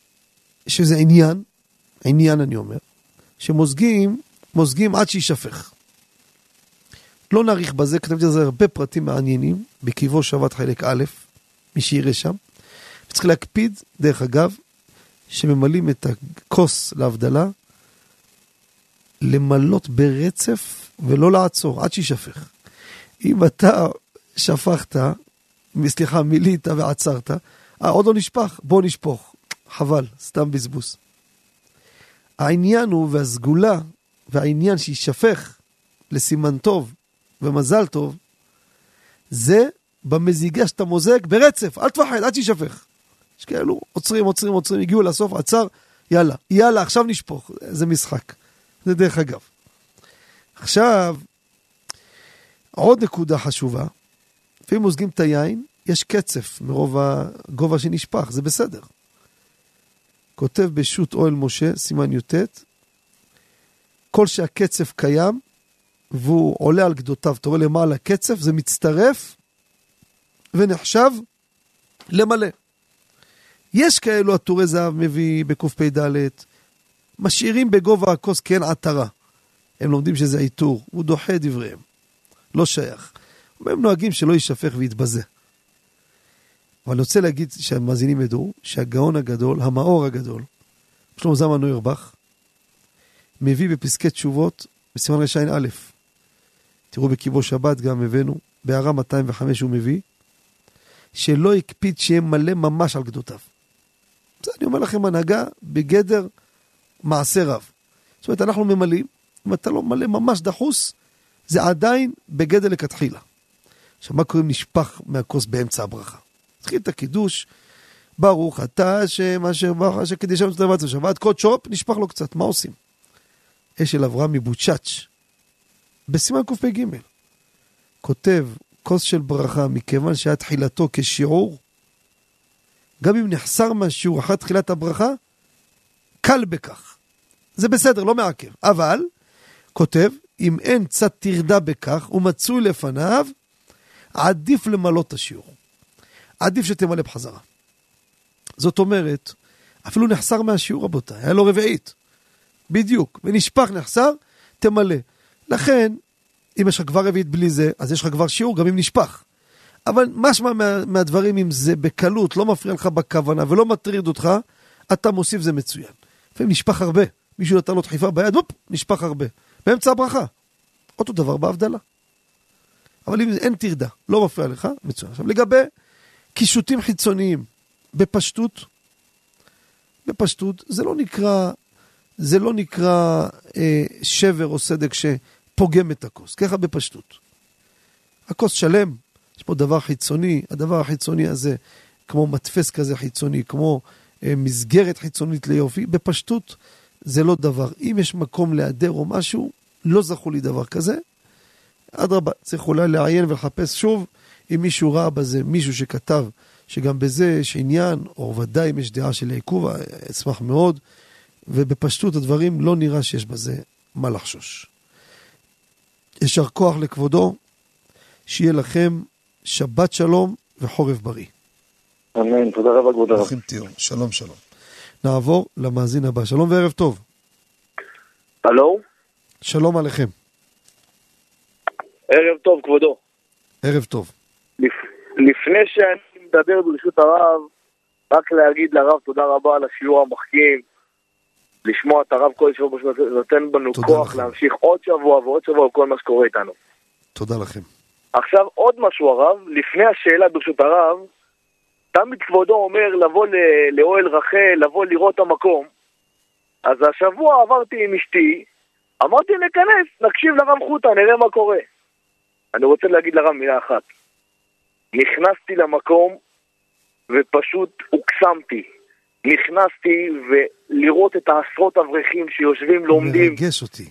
שזה עניין, עניין אני אומר, שמוזגים, מוזגים עד שיישפך. לא נאריך בזה, כתבתי על זה הרבה פרטים מעניינים, בקיבו שבת חלק א', מי שיראה שם. וצריך להקפיד, דרך אגב, שממלאים את הכוס להבדלה, למלות ברצף ולא לעצור, עד שיישפך. אם אתה שפכת, סליחה, מילית ועצרת, אה, עוד לא נשפך, בוא נשפוך. חבל, סתם בזבוז. העניין הוא, והסגולה, והעניין שיישפך לסימן טוב ומזל טוב, זה במזיגה שאתה מוזג ברצף, אל תפחד, עד שיישפך. יש כאלו, עוצרים, עוצרים, עוצרים, הגיעו לסוף, עצר, יאללה, יאללה, עכשיו נשפוך. זה משחק. זה דרך אגב. עכשיו, עוד נקודה חשובה, לפעמים מוזגים את היין, יש קצף מרוב הגובה שנשפך, זה בסדר. כותב בשו"ת אוהל משה, סימן י"ט, כל שהקצף קיים והוא עולה על גדותיו, אתה רואה למעלה קצף, זה מצטרף ונחשב למלא. יש כאלו עטורי זהב מביא בקפ"ד, משאירים בגובה הכוס כן עטרה. הם לומדים שזה עיטור, הוא דוחה את דבריהם. לא שייך. הם נוהגים שלא יישפך ויתבזה. אבל אני רוצה להגיד שהמאזינים ידעו שהגאון הגדול, המאור הגדול, שלמה זלמן נוירבך, מביא בפסקי תשובות בסימן רע"א. תראו בקיבו שבת גם הבאנו, בהערה 205 הוא מביא, שלא הקפיד שיהיה מלא ממש על גדותיו. זה אני אומר לכם הנהגה בגדר מעשה רב. זאת אומרת, אנחנו ממלאים, אם אתה לא מלא ממש דחוס, זה עדיין בגדר לכתחילה. עכשיו, מה קורה אם נשפך מהכוס באמצע הברכה? התחיל את הקידוש, ברוך אתה השם אשר ברוך אשר קידשנו את הדבר שבת קודשופ, נשפך לו קצת, מה עושים? אש של אברהם מבוצ'אץ', בסימן קפ"ג, כותב כוס של ברכה, מכיוון שהיה תחילתו כשיעור, גם אם נחסר מהשיעור אחרי תחילת הברכה, קל בכך. זה בסדר, לא מעכב. אבל, כותב, אם אין קצת טרדה בכך ומצוי לפניו, עדיף למלות השיעור. עדיף שתמלא בחזרה. זאת אומרת, אפילו נחסר מהשיעור, רבותיי, היה לו רביעית. בדיוק, ונשפך, נחסר, תמלא. לכן, אם יש לך כבר רביעית בלי זה, אז יש לך כבר שיעור, גם אם נשפך. אבל משמע מה, מהדברים, אם זה בקלות, לא מפריע לך בכוונה ולא מטריד אותך, אתה מוסיף זה מצוין. לפעמים נשפך הרבה. מישהו נתן לו דחיפה ביד, הופ, נשפך הרבה. באמצע הברכה. אותו דבר בהבדלה. אבל אם אין טרדה, לא מפריע לך, מצוין. עכשיו לגבי קישוטים חיצוניים, בפשטות, בפשטות, זה לא נקרא, זה לא נקרא אה, שבר או סדק שפוגם את הכוס, ככה בפשטות. הכוס שלם, יש פה דבר חיצוני, הדבר החיצוני הזה, כמו מדפס כזה חיצוני, כמו אה, מסגרת חיצונית ליופי, בפשטות זה לא דבר. אם יש מקום להיעדר או משהו, לא זכו לי דבר כזה. אדרבה, צריך אולי לעיין ולחפש שוב אם מישהו ראה בזה, מישהו שכתב שגם בזה יש עניין, או ודאי אם יש דעה של עיכוב, אשמח מאוד, ובפשטות הדברים לא נראה שיש בזה מה לחשוש. יישר כוח לכבודו, שיהיה לכם שבת שלום וחורף בריא. אמן, תודה רבה כבוד הרב. ברוכים תהיו, שלום שלום. נעבור למאזין הבא, שלום וערב טוב. הלו? שלום עליכם. ערב טוב, כבודו. ערב טוב. לפ... לפני שאני מדבר ברשות הרב, רק להגיד לרב תודה רבה על השיעור המחכים, לשמוע את הרב כל שבוע נותן בנו כוח לכם. להמשיך עוד שבוע ועוד שבוע כל מה שקורה איתנו. תודה לכם. עכשיו עוד משהו הרב, לפני השאלה ברשות הרב, תמיד כבודו אומר לבוא ל- לאוהל רחל, לבוא לראות את המקום. אז השבוע עברתי עם אשתי, אמרתי ניכנס, נקשיב לרב חוטה, נראה מה קורה. אני רוצה להגיד לרב מילה אחת. נכנסתי למקום ופשוט הוקסמתי. נכנסתי ולראות את העשרות אברכים שיושבים לומדים. מרגש אותי.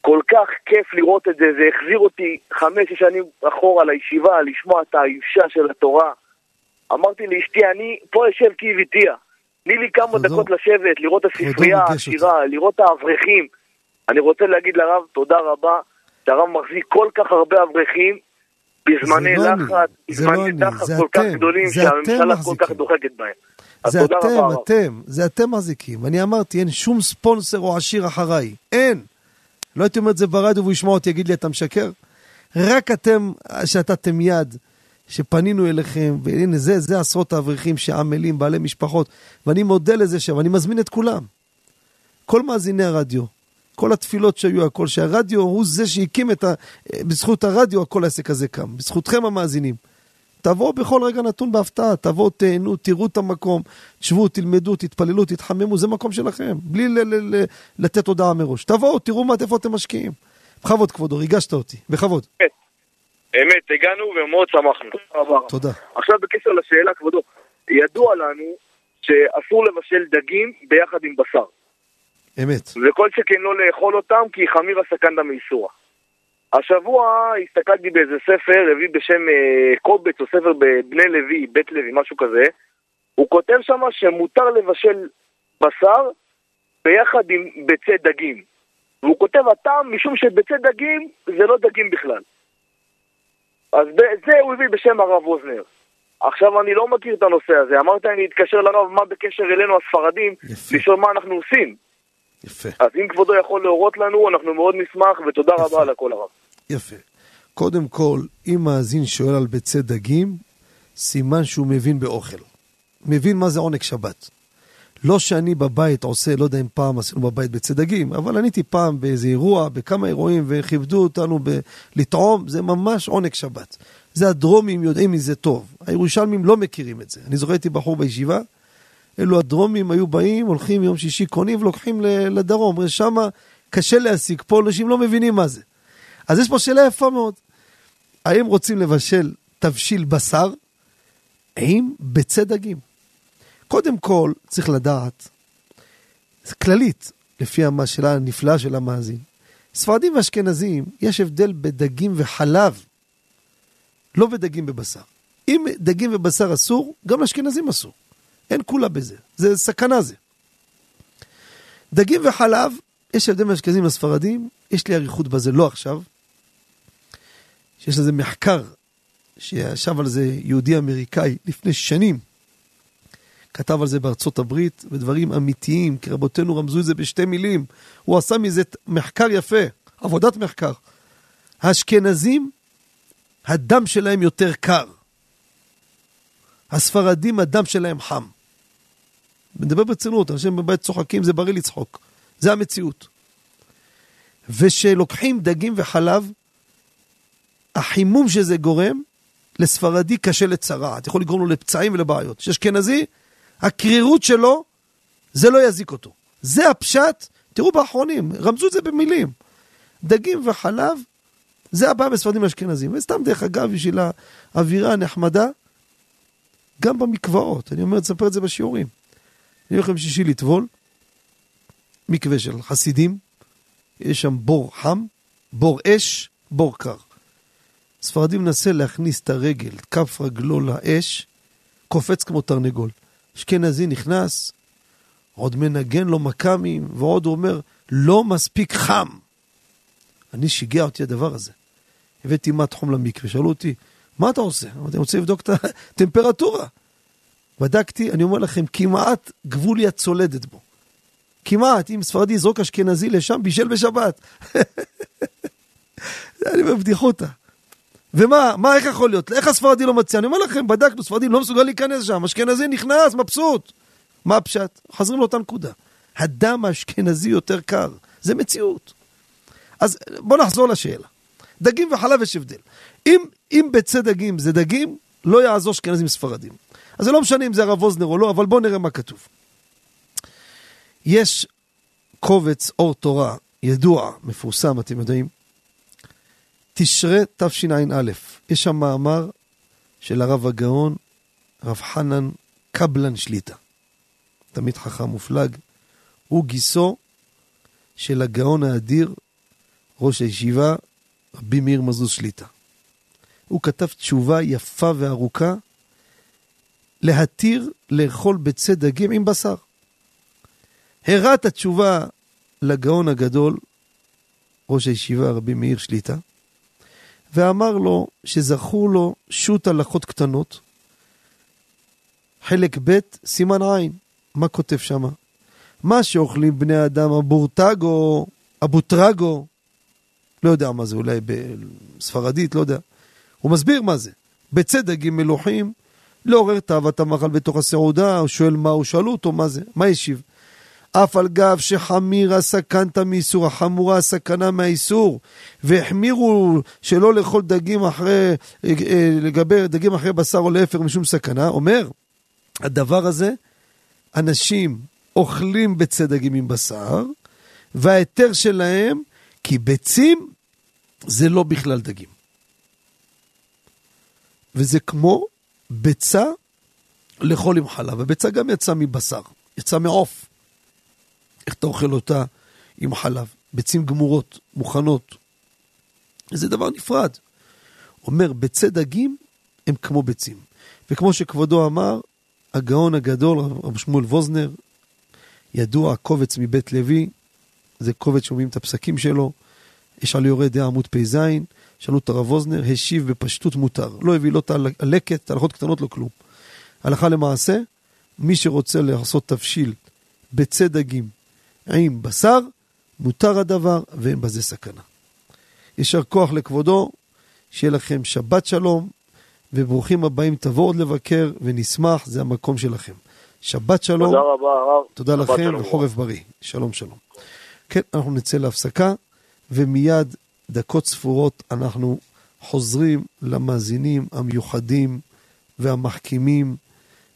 כל כך כיף לראות את זה, זה החזיר אותי חמש-שש שנים אחורה לישיבה, לשמוע את האישה של התורה. אמרתי לאשתי, אני פה יושב כאיביתיה. תני לי כמה כבודו- דקות לשבת, לראות את הספרייה. השירה, לראות את האברכים. אני רוצה להגיד לרב תודה רבה, שהרב מחזיק כל כך הרבה אברכים, בזמני לא לחץ, לא בזמני לחץ זה כל כך גדולים שהממשלה כל כך. דוחקת בהם. זה אתם. אתם, זה אתם מחזיקים. אני אמרתי, אין שום ספונסר או עשיר אחריי. אין. לא הייתי אומר את זה ברדיו והוא ישמע אותי, יגיד לי, אתה משקר? רק אתם שנתתם יד, שפנינו אליכם, והנה, זה, זה עשרות האברכים שעמלים, בעלי משפחות, ואני מודה לזה שם, ואני מזמין את כולם. כל מאזיני הרדיו, כל התפילות שהיו, הכל, שהרדיו הוא זה שהקים את ה... בזכות הרדיו כל העסק הזה קם, בזכותכם המאזינים. תבואו בכל רגע נתון בהפתעה, תבואו, תהנו, תראו את המקום, תשבו, תלמדו, תתפללו, תתחממו, זה מקום שלכם, בלי ל- ל- ל- לתת הודעה מראש. תבואו, תראו מה, איפה אתם משקיעים. בכבוד, כבודו, ריגשת אותי, בכבוד. אמת, הגענו ומאוד שמחנו. תודה. עכשיו בקשר לשאלה, כבודו, ידוע לנו שאסור לבשל דגים ביחד עם בשר. אמת. וכל שכן לא לאכול אותם כי חמירא סכנדא מאיסורא. השבוע הסתכלתי באיזה ספר, הביא בשם אה, קובץ או ספר בבני לוי, בית לוי, משהו כזה. הוא כותב שם שמותר לבשל בשר ביחד עם ביצי דגים. והוא כותב הטעם משום שביצי דגים זה לא דגים בכלל. אז זה הוא הביא בשם הרב אוזנר. עכשיו אני לא מכיר את הנושא הזה, אמרתי אני אתקשר לרב מה בקשר אלינו הספרדים. לשאול מה אנחנו עושים. יפה. אז אם כבודו יכול להורות לנו, אנחנו מאוד נשמח, ותודה יפה. רבה על הכל הרב. יפה. קודם כל, אם מאזין שואל על ביצי דגים, סימן שהוא מבין באוכל. מבין מה זה עונג שבת. לא שאני בבית עושה, לא יודע אם פעם עשינו בבית ביצי דגים, אבל אני הייתי פעם באיזה אירוע, בכמה אירועים, וכיבדו אותנו ב- לטעום, זה ממש עונג שבת. זה הדרומים יודעים מזה טוב. הירושלמים לא מכירים את זה. אני זוכר הייתי בחור בישיבה, אלו הדרומים היו באים, הולכים יום שישי, קונים ולוקחים לדרום. שם קשה להשיג, פה אנשים לא מבינים מה זה. אז יש פה שאלה יפה מאוד. האם רוצים לבשל תבשיל בשר עם ביצי דגים? קודם כל, צריך לדעת, כללית, לפי השאלה הנפלאה של המאזין, ספרדים ואשכנזים, יש הבדל בדגים וחלב, לא בדגים בבשר. אם דגים ובשר אסור, גם לאשכנזים אסור. אין כולה בזה, זה סכנה זה. דגים וחלב, יש הבדל בין אשכנזים לספרדים, יש לי אריכות בזה, לא עכשיו. שיש לזה מחקר שישב על זה יהודי אמריקאי לפני שנים. כתב על זה בארצות הברית, ודברים אמיתיים, כי רבותינו רמזו את זה בשתי מילים. הוא עשה מזה מחקר יפה, עבודת מחקר. האשכנזים, הדם שלהם יותר קר. הספרדים, הדם שלהם חם. מדבר ברצינות, אנשים בבית צוחקים, זה בריא לצחוק. זה המציאות. ושלוקחים דגים וחלב, החימום שזה גורם, לספרדי קשה לצרעת, יכול לגרום לו לפצעים ולבעיות. שאשכנזי, הקרירות שלו, זה לא יזיק אותו. זה הפשט, תראו באחרונים, רמזו את זה במילים. דגים וחלב, זה הבעיה בספרדים האשכנזים. וסתם דרך אגב, בשביל האווירה הנחמדה, גם במקוואות, אני אומר, תספר את זה בשיעורים. אני הולך שישי לטבול, מקווה של חסידים, יש שם בור חם, בור אש, בור קר. ספרדי מנסה להכניס את הרגל, את כף רגלו לאש, קופץ כמו תרנגול. אשכנזי נכנס, עוד מנגן לו מכ"מים, ועוד הוא אומר, לא מספיק חם. אני שיגע אותי הדבר הזה. הבאתי מט חום למקווה, שאלו אותי, מה אתה עושה? אמרתי, אני רוצה לבדוק את הטמפרטורה. בדקתי, אני אומר לכם, כמעט גבול יד צולדת בו. כמעט, אם ספרדי יזרוק אשכנזי לשם, בישל בשבת. אני בבדיחותא. ומה, מה, איך יכול להיות? איך הספרדי לא מציע? אני אומר לכם, בדקנו, ספרדי לא מסוגל להיכנס שם, אשכנזי נכנס, מבסוט. מה הפשט? חוזרים לאותה נקודה. הדם האשכנזי יותר קר, זה מציאות. אז בואו נחזור לשאלה. דגים וחלב יש הבדל. אם, אם ביצי דגים זה דגים, לא יעזור אשכנזים ספרדים. אז זה לא משנה אם זה הרב אוזנר או לא, אבל בואו נראה מה כתוב. יש קובץ אור תורה, ידוע, מפורסם, אתם יודעים, תשרי תשע"א, יש שם מאמר של הרב הגאון, רב חנן קבלן שליטה. תמיד חכם מופלג. הוא גיסו של הגאון האדיר, ראש הישיבה, רבי מאיר מזוז שליטה. הוא כתב תשובה יפה וארוכה להתיר לאכול ביצי דגים עם בשר. הראה את התשובה לגאון הגדול, ראש הישיבה רבי מאיר שליטה, ואמר לו שזכו לו שו"ת הלכות קטנות, חלק ב', סימן עין. מה כותב שמה? מה שאוכלים בני אדם, הבורטגו, הבוטרגו, לא יודע מה זה, אולי בספרדית, לא יודע. הוא מסביר מה זה. ביצי דגים מלוחים, לעורר תאוות המאכל בתוך הסעודה, הוא שואל מה הוא, שאלו אותו מה זה, מה השיב? אף על גב שחמירה סכנת מאיסור, החמורה הסכנה מהאיסור, והחמירו שלא לאכול דגים אחרי, אה, לגבי דגים אחרי בשר או להפך משום סכנה, אומר, הדבר הזה, אנשים אוכלים ביצי דגים עם בשר, וההיתר שלהם, כי ביצים זה לא בכלל דגים. וזה כמו ביצה לאכול עם חלב, הביצה גם יצאה מבשר, יצאה מעוף. איך אתה אוכל אותה עם חלב? ביצים גמורות, מוכנות. זה דבר נפרד. אומר, ביצי דגים הם כמו ביצים. וכמו שכבודו אמר, הגאון הגדול, רב שמואל ווזנר, ידוע קובץ מבית לוי, זה קובץ שאומרים את הפסקים שלו, יש על יורד דעה עמוד פ"ז, שאלו את הרב ווזנר, השיב בפשטות מותר. לא הביא לא את הלקט, הלכות קטנות, לא כלום. הלכה למעשה, מי שרוצה לעשות תבשיל ביצי דגים עם בשר, מותר הדבר ואין בזה סכנה. יישר כוח לכבודו, שיהיה לכם שבת שלום, וברוכים הבאים, תבואו עוד לבקר ונשמח, זה המקום שלכם. שבת שלום. תודה רבה, הרב. תודה לכם וחורף בריא. שלום שלום. כן, אנחנו נצא להפסקה, ומיד, דקות ספורות, אנחנו חוזרים למאזינים המיוחדים והמחכימים,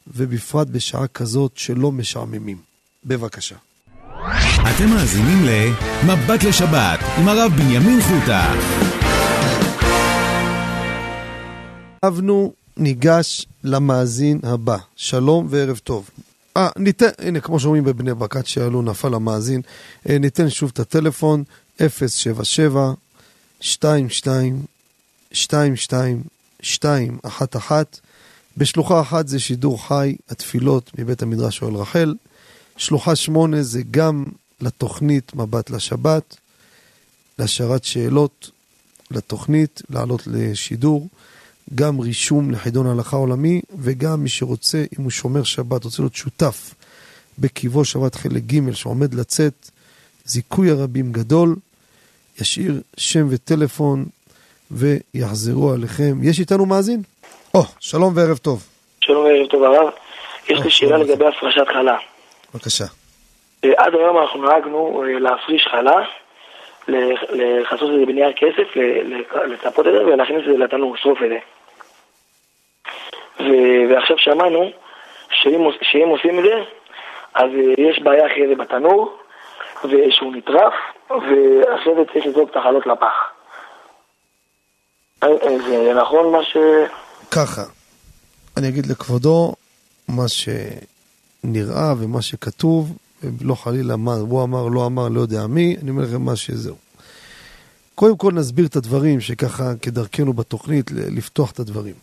ובפרט בשעה כזאת שלא משעממים. בבקשה. אתם מאזינים ל"מבט לשבת" עם הרב בנימין חוטה. אבנו ניגש למאזין הבא. שלום וערב טוב. אה, ניתן, הנה, כמו שאומרים בבני ברק, עד שעלו נפל המאזין, אה, ניתן שוב את הטלפון, 077 22 22 211 בשלוחה אחת זה שידור חי, התפילות מבית המדרש אוהל רחל. שלוחה שמונה זה גם לתוכנית מבט לשבת, להשארת שאלות לתוכנית, לעלות לשידור, גם רישום לחידון הלכה עולמי, וגם מי שרוצה, אם הוא שומר שבת, רוצה להיות שותף בקיבו שבת חלק ג' שעומד לצאת, זיכוי הרבים גדול, ישאיר שם וטלפון ויחזרו עליכם. יש איתנו מאזין? או, oh, שלום וערב טוב. שלום וערב טוב הרב. יש לי שאלה לגבי הפרשת חלה. בבקשה. עד היום אנחנו נהגנו להפריש חלה, לכסות את זה בנייר כסף, לצפות את זה ולהכניס את זה לתנור, לשרוף את זה. ועכשיו שמענו שאם עושים את זה, אז יש בעיה אחרי זה בתנור, ושהוא נטרף, ואחרי זה צריך לזרוק את החלות לפח. זה נכון מה ש... ככה, אני אגיד לכבודו מה שנראה ומה שכתוב, לא חלילה מה הוא אמר, לא אמר, לא יודע מי, אני אומר לכם מה שזהו. קודם כל נסביר את הדברים, שככה כדרכנו בתוכנית, לפתוח את הדברים.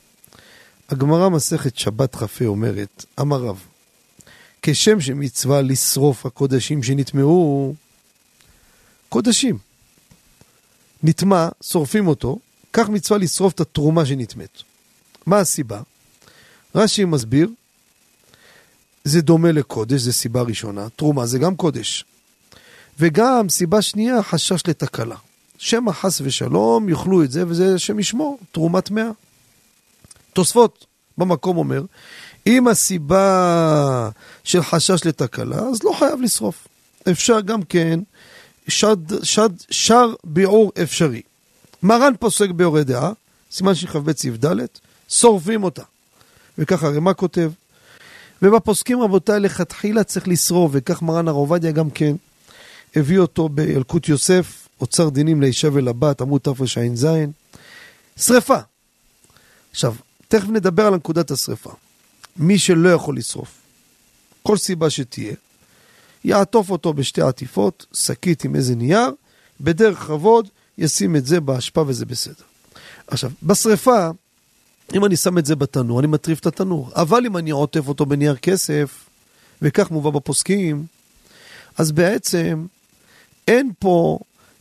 הגמרא מסכת שבת כ"ה אומרת, אמר רב, כשם שמצווה לשרוף הקודשים שנטמעו, קודשים. נטמע, שורפים אותו, כך מצווה לשרוף את התרומה שנטמאת. מה הסיבה? רש"י מסביר, זה דומה לקודש, זו סיבה ראשונה, תרומה זה גם קודש. וגם סיבה שנייה, חשש לתקלה. שמא חס ושלום יאכלו את זה, וזה השם ישמור, תרומה טמאה. תוספות במקום אומר, אם הסיבה של חשש לתקלה, אז לא חייב לשרוף. אפשר גם כן, שד, שד, שר ביעור אפשרי. מרן פוסק ביורי דעה, סימן שכ"ב סעיף ד', שורפים אותה. וככה הרמ"א כותב. ובפוסקים רבותיי לכתחילה צריך לשרוף, וכך מרן הר עובדיה גם כן הביא אותו באלקוט יוסף, אוצר דינים לאישה ולבת, עמוד תרע"ז, שרפה. עכשיו, תכף נדבר על נקודת השרפה. מי שלא יכול לשרוף, כל סיבה שתהיה, יעטוף אותו בשתי עטיפות, שקית עם איזה נייר, בדרך כבוד ישים את זה באשפה וזה בסדר. עכשיו, בשרפה, אם אני שם את זה בתנור, אני מטריף את התנור. אבל אם אני עוטף אותו בנייר כסף, וכך מובא בפוסקים, אז בעצם אין פה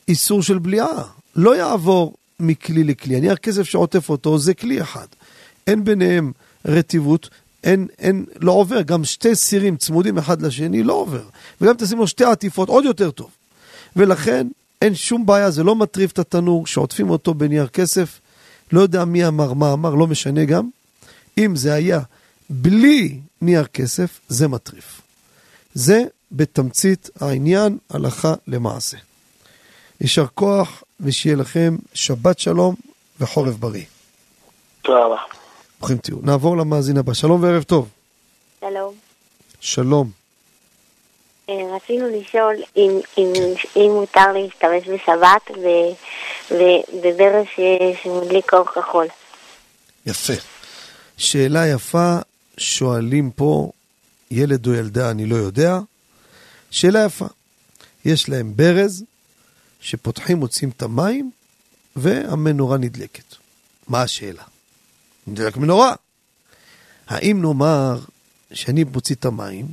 איסור של בליעה. לא יעבור מכלי לכלי. הנייר כסף שעוטף אותו זה כלי אחד. אין ביניהם רטיבות, אין, אין, לא עובר. גם שתי סירים צמודים אחד לשני לא עובר. וגם תשים לו שתי עטיפות, עוד יותר טוב. ולכן אין שום בעיה, זה לא מטריף את התנור, שעוטפים אותו בנייר כסף. לא יודע מי אמר מה אמר, לא משנה גם. אם זה היה בלי נייר כסף, זה מטריף. זה בתמצית העניין, הלכה למעשה. יישר כוח ושיהיה לכם שבת שלום וחורף בריא. תודה רבה. ברוכים תהיו. נעבור למאזין הבא. שלום וערב טוב. שלום. שלום. אה, רצינו לשאול אם, אם, אם מותר להשתמש בשבת בברז שמדליק אור כחול. יפה. שאלה יפה, שואלים פה ילד או ילדה, אני לא יודע. שאלה יפה. יש להם ברז שפותחים, מוצאים את המים, והמנורה נדלקת. מה השאלה? נדלק מנורה. האם נאמר שאני מוציא את המים,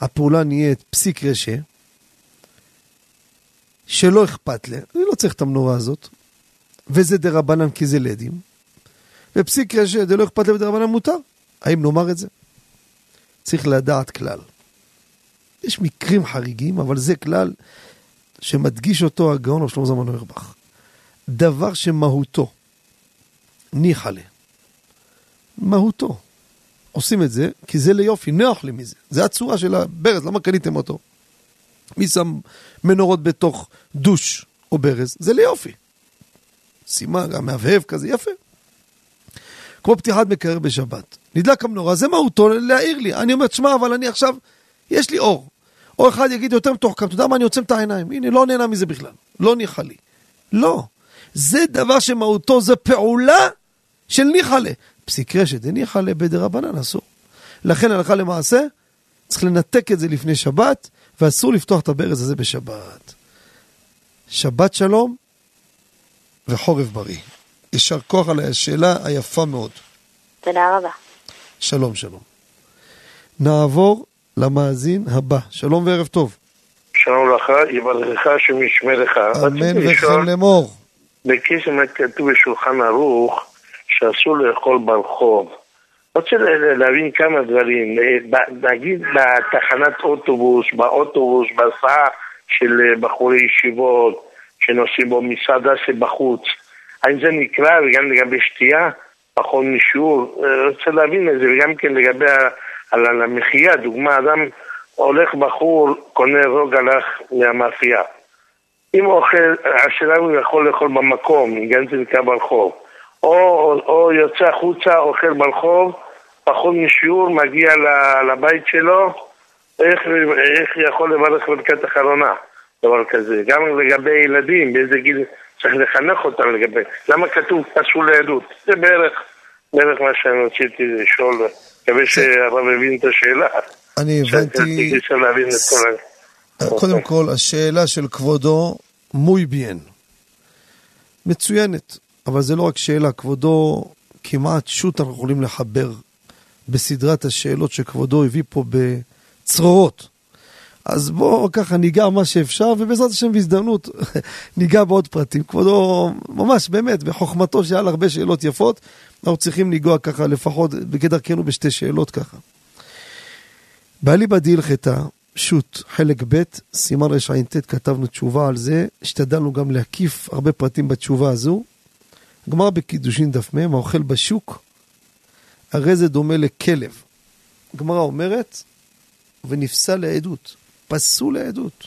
הפעולה נהיית פסיק רשא, שלא אכפת לי, אני לא צריך את המנורה הזאת, וזה דה רבנן כי זה לדים, ופסיק רשא, זה לא אכפת לי ודה רבנן מותר. האם נאמר את זה? צריך לדעת כלל. יש מקרים חריגים, אבל זה כלל שמדגיש אותו הגאון רב שלמה זלמן אוירבך. דבר שמהותו ניחא לה. מהותו. עושים את זה כי זה ליופי, נוח לי מזה. זה הצורה של הברז, למה קניתם אותו? מי שם מנורות בתוך דוש או ברז? זה ליופי. שימה, גם מהבהב כזה, יפה. כמו פתיחת מקרר בשבת. נדלק המנורה, זה מהותו להעיר לי. אני אומר, שמע, אבל אני עכשיו, יש לי אור. או אחד יגיד יותר מתוחכם, אתה יודע מה, אני עוצם את העיניים. הנה, לא נהנה מזה בכלל. לא ניחא לי. לא. זה דבר שמהותו זה פעולה של ניחא לה. פסיק רשת, זה ניחא לה בדרבנן, אסור. לכן הלכה למעשה, צריך לנתק את זה לפני שבת, ואסור לפתוח את הברז הזה בשבת. שבת שלום וחורף בריא. יישר כוח על השאלה היפה מאוד. תודה רבה. שלום, שלום. נעבור למאזין הבא. שלום וערב טוב. שלום לך, יברכך השם ישמרך. אמן וכן לאמור. בקשר מה כתוב בשולחן ערוך, שאסור לאכול ברחוב. רוצה ל- להבין כמה דברים. אה, נגיד בתחנת אוטובוס, באוטובוס, בהסעה של אה, בחורי ישיבות, שנוסעים בו מסעדה שבחוץ. האם זה נקרא, וגם לגבי שתייה, פחות משיעור? אה, רוצה להבין את זה, וגם כן לגבי על המחיה, דוגמה, אדם הולך בחור, קונה רוגלח מהמאפייה. אם הוא אוכל, השאלה הוא יכול לאכול במקום, גם זה נקרא ברחוב. או, או, יוצא החוצה, אוכל ברחוב, פחות משיעור, מגיע לבית שלו, איך, איך יכול לברך ברכת אחרונה, דבר כזה. גם לגבי ילדים, באיזה גיל צריך לחנך אותם לגבי... למה כתוב פסול לעדות? זה בערך, בערך מה שאני רציתי לשאול. מקווה שהרב הבין את השאלה. אני הבנתי. קודם כל, השאלה של כבודו, מוי ביין. מצוינת, אבל זה לא רק שאלה, כבודו כמעט שוט אנחנו יכולים לחבר בסדרת השאלות שכבודו הביא פה בצרורות. אז בואו ככה ניגע מה שאפשר, ובעזרת השם בהזדמנות ניגע בעוד פרטים. כבודו, ממש, באמת, בחוכמתו שהיה לה הרבה שאלות יפות, אנחנו צריכים לנגוע ככה לפחות, כדרכנו בשתי שאלות ככה. באליבא דהלכתה, שו"ת, חלק ב', סימן רע"ט, כתבנו תשובה על זה, השתדלנו גם להקיף הרבה פרטים בתשובה הזו. גמר בקידושין דף מ', האוכל בשוק, הרי זה דומה לכלב. גמרא אומרת, ונפסל לעדות, פסול לעדות.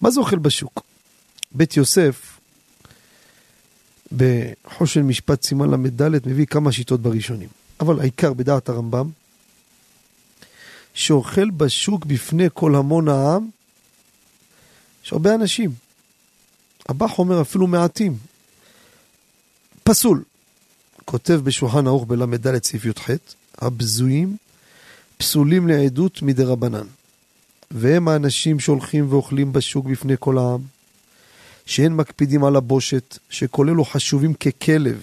מה זה אוכל בשוק? בית יוסף, בחושן משפט סימן ל"ד, מביא כמה שיטות בראשונים. אבל העיקר בדעת הרמב"ם, שאוכל בשוק בפני כל המון העם, יש הרבה אנשים. הבח אומר אפילו מעטים. פסול. כותב בשולחן ערוך בל"ד סעיף י"ח, הבזויים פסולים לעדות מדי רבנן. והם האנשים שהולכים ואוכלים בשוק בפני כל העם, שאין מקפידים על הבושת, שכל אלו חשובים ככלב,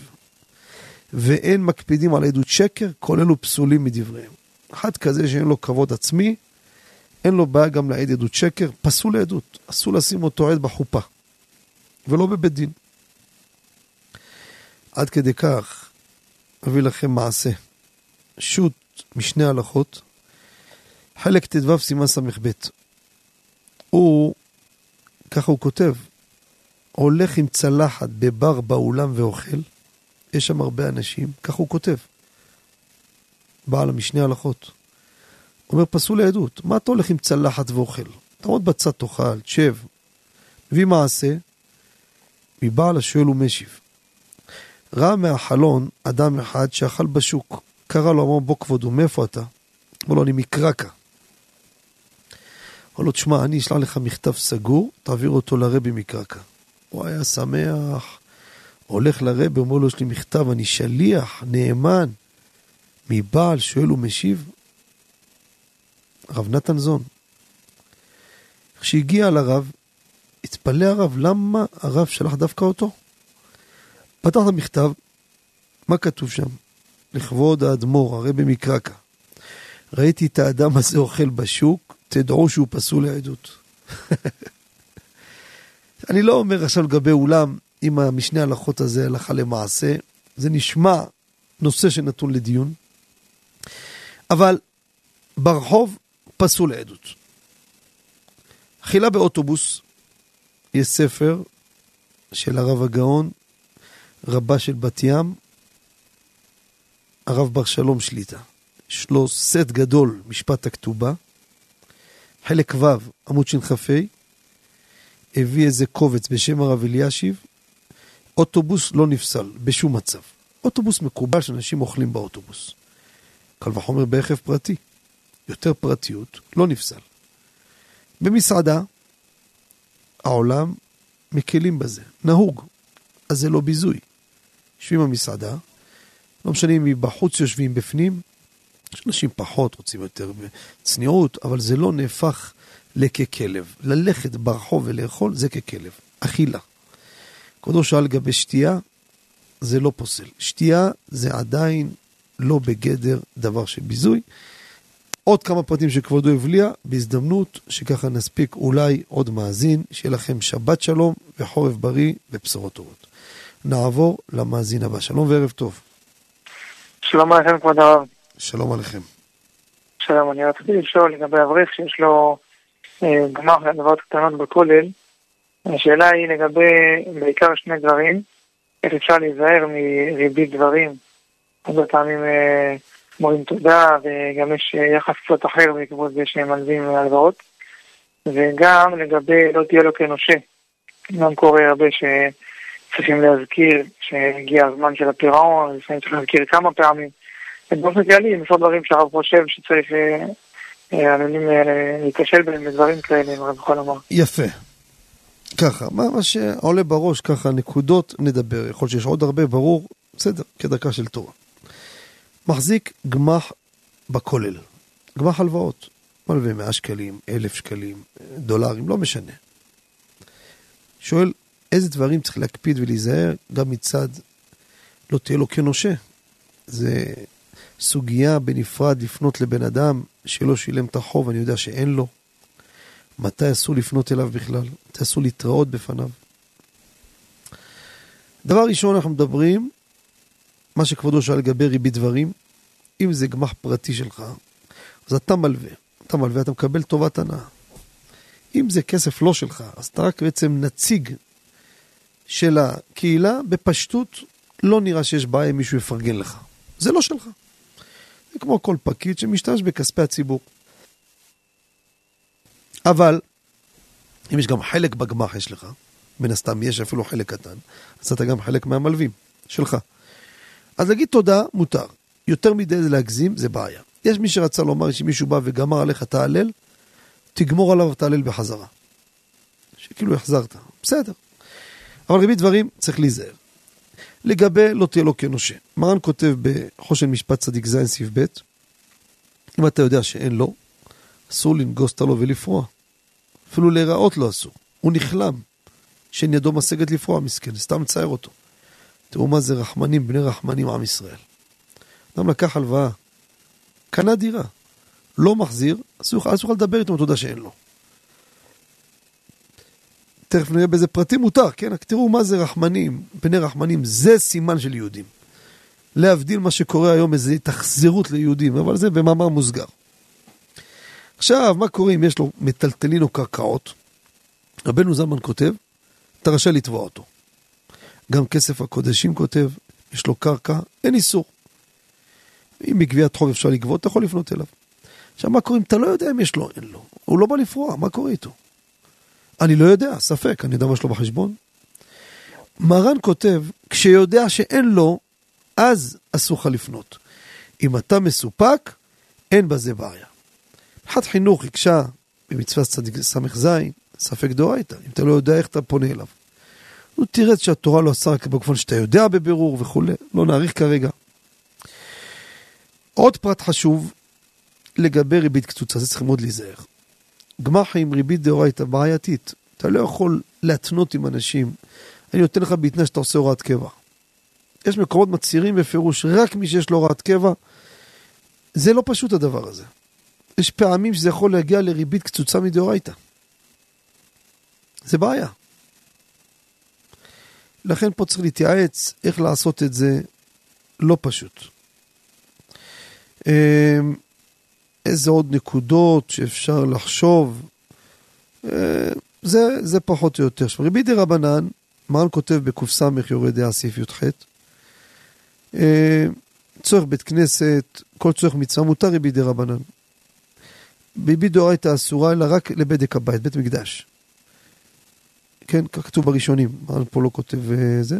ואין מקפידים על עדות שקר, כל אלו פסולים מדבריהם. אחד כזה שאין לו כבוד עצמי, אין לו בעיה גם לעד עדות שקר, פסול לעדות. אסור לשים אותו עד בחופה, ולא בבית דין. עד כדי כך, אביא לכם מעשה. שו"ת משני הלכות, חלק ט"ו סימן ס"ב. הוא, ככה הוא כותב, הולך עם צלחת בבר באולם ואוכל, יש שם הרבה אנשים, ככה הוא כותב. בעל המשנה הלכות. אומר, פסול לעדות, מה אתה הולך עם צלחת ואוכל? תעמוד בצד תאכל, תשב. מביא מעשה, מבעל השואל ומשיב. ראה מהחלון אדם אחד שאכל בשוק. קרא לו, אמר, בוא כבודו, מאיפה אתה? אמר לו, אני מקרקע. אמר לו, תשמע, אני אשלח לך מכתב סגור, תעביר אותו לרבי מקרקע. הוא היה שמח, הולך לרבי, אומר לו, יש לי מכתב, אני שליח, נאמן, מבעל, שואל ומשיב. הרב נתן זון. כשהגיע לרב, התפלא הרב, למה הרב שלח דווקא אותו? פתח את המכתב, מה כתוב שם? לכבוד האדמו"ר, הרבי מקרקע. ראיתי את האדם הזה אוכל בשוק, תדעו שהוא פסול לעדות. אני לא אומר עכשיו לגבי אולם, אם המשנה הלכות הזה הלכה למעשה, זה נשמע נושא שנתון לדיון, אבל ברחוב פסול לעדות. אכילה באוטובוס, יש ספר של הרב הגאון, רבה של בת ים, הרב בר שלום שליטה. יש לו סט גדול, משפט הכתובה. חלק ו', עמוד שכ"ה, הביא איזה קובץ בשם הרב אלישיב, אוטובוס לא נפסל בשום מצב. אוטובוס מקובל שאנשים אוכלים באוטובוס. קל וחומר ברכב פרטי. יותר פרטיות, לא נפסל. במסעדה, העולם מקלים בזה, נהוג, אז זה לא ביזוי. יושבים במסעדה, לא משנה אם מבחוץ יושבים בפנים, יש אנשים פחות רוצים יותר צניעות, אבל זה לא נהפך לככלב. ללכת ברחוב ולאכול זה ככלב. אכילה. כבודו שאל לגבי שתייה, זה לא פוסל. שתייה זה עדיין לא בגדר דבר של ביזוי. עוד כמה פרטים שכבודו הבליע, בהזדמנות שככה נספיק אולי עוד מאזין, שיהיה לכם שבת שלום וחורף בריא ובשורות טובות. נעבור למאזין הבא. שלום וערב טוב. שלום עליכם כבוד הרב. שלום עליכם. שלום, אני רציתי לשאול לגבי אברך שיש לו אה, גמר להלוואות קטנות בכולל. השאלה היא לגבי בעיקר שני דברים, איך אפשר להיזהר מריבית דברים. הרבה פעמים אה, אומרים תודה, וגם יש אה, יחס קצת אחר בעקבות זה שהם מלווים הלוואות. וגם לגבי לא תהיה לו כנושה. גם קורה הרבה שצריכים להזכיר שהגיע הזמן של הפירעון, לפעמים צריך להזכיר כמה פעמים. ובאופן כללי, אם יש עוד דברים שהרב חושב שצריך, עלולים להיכשל בהם בדברים כאלה, אם הרב יכול לומר. יפה. ככה, מה, מה שעולה בראש, ככה, נקודות, נדבר. יכול שיש עוד הרבה, ברור, בסדר, כדרכה של תורה. מחזיק גמח בכולל, גמח הלוואות. מלווה 100 שקלים, 1,000 שקלים, דולרים, לא משנה. שואל, איזה דברים צריך להקפיד ולהיזהר גם מצד לא תהיה לו כנושה. זה סוגיה בנפרד לפנות לבן אדם שלא שילם את החוב, אני יודע שאין לו. מתי אסור לפנות אליו בכלל? מתי אסור להתראות בפניו? דבר ראשון, אנחנו מדברים, מה שכבודו שאל לגבי ריבית דברים, אם זה גמח פרטי שלך, אז אתה מלווה. אתה מלווה, אתה מקבל טובת הנאה. אם זה כסף לא שלך, אז אתה רק בעצם נציג של הקהילה, בפשטות לא נראה שיש בעיה אם מישהו יפרגן לך. זה לא שלך. זה כמו כל פקיד שמשתמש בכספי הציבור. אבל, אם יש גם חלק בגמח יש לך, מן הסתם יש אפילו חלק קטן, אז אתה גם חלק מהמלווים שלך. אז להגיד תודה מותר. יותר מדי זה להגזים, זה בעיה. יש מי שרצה לומר שמישהו בא וגמר עליך את ההלל, תגמור עליו את בחזרה. שכאילו החזרת, בסדר. אבל ריבית דברים צריך להיזהר. לגבי לא תהיה לו כנושה. מרן כותב בחושן משפט צדיק ז' סעיף ב', אם אתה יודע שאין לו, אסור לנגוס הלא ולפרוע. אפילו להיראות לא אסור. הוא נכלם, שאין ידו משגת לפרוע, מסכן, סתם מצייר אותו. תראו מה זה רחמנים, בני רחמנים עם ישראל. אדם לקח הלוואה, קנה דירה, לא מחזיר, הוא יוכל לדבר איתו, אתה יודע שאין לו. תכף נראה באיזה פרטים מותר, כן? רק תראו מה זה רחמנים, פני רחמנים, זה סימן של יהודים. להבדיל מה שקורה היום, איזו התאכזרות ליהודים, אבל זה במאמר מוסגר. עכשיו, מה קורה אם יש לו מטלטלין או קרקעות? רבנו זלמן כותב, אתה רשאי לתבוע אותו. גם כסף הקודשים כותב, יש לו קרקע, אין איסור. אם בגביית חוב אפשר לגבות, אתה יכול לפנות אליו. עכשיו, מה קורה אם אתה לא יודע אם יש לו, אין לו? הוא לא בא לפרוע, מה קורה איתו? אני לא יודע, ספק, אני יודע מה יש לו בחשבון. מרן כותב, כשיודע שאין לו, אז אסור לך לפנות. אם אתה מסופק, אין בזה בעיה. מבחינת חינוך הקשה במצוות צדיק ס"ז, ספק דאורייתא, אם אתה לא יודע איך אתה פונה אליו. הוא תירץ שהתורה לא עשה רק בכפון שאתה יודע בבירור וכולי, לא נאריך כרגע. עוד פרט חשוב לגבי ריבית קצוצה, זה צריך מאוד להיזהר. גמ"ח עם ריבית דאורייתא בעייתית, אתה לא יכול להתנות עם אנשים, אני נותן לך בתנאי שאתה עושה הוראת קבע. יש מקומות מצהירים בפירוש, רק מי שיש לו הוראת קבע, זה לא פשוט הדבר הזה. יש פעמים שזה יכול להגיע לריבית קצוצה מדאורייתא. זה בעיה. לכן פה צריך להתייעץ איך לעשות את זה לא פשוט. איזה עוד נקודות שאפשר לחשוב, אה, זה, זה פחות או יותר. עכשיו, רבי דה רבנן, מרן כותב בקס יורד דעה סעיף י"ח, אה, צורך בית כנסת, כל צורך מצווה מותר ריבי דה רבנן. ביבי דאורייתא אסורה אלא רק לבדק הבית, בית מקדש. כן, כך כתוב בראשונים, מרן פה לא כותב אה, זה.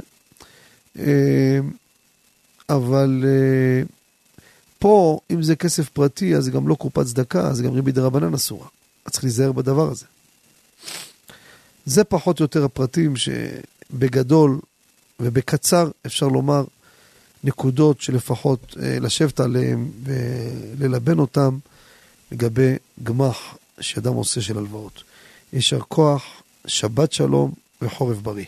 אבל פה, אם זה כסף פרטי, אז זה גם לא קופת צדקה, אז גם ריבית דרבנן אסורה. אז צריך להיזהר בדבר הזה. זה פחות או יותר הפרטים שבגדול ובקצר אפשר לומר נקודות שלפחות אה, לשבת עליהן וללבן אותן לגבי גמח שאדם עושה של הלוואות. יישר כוח, שבת שלום וחורף בריא.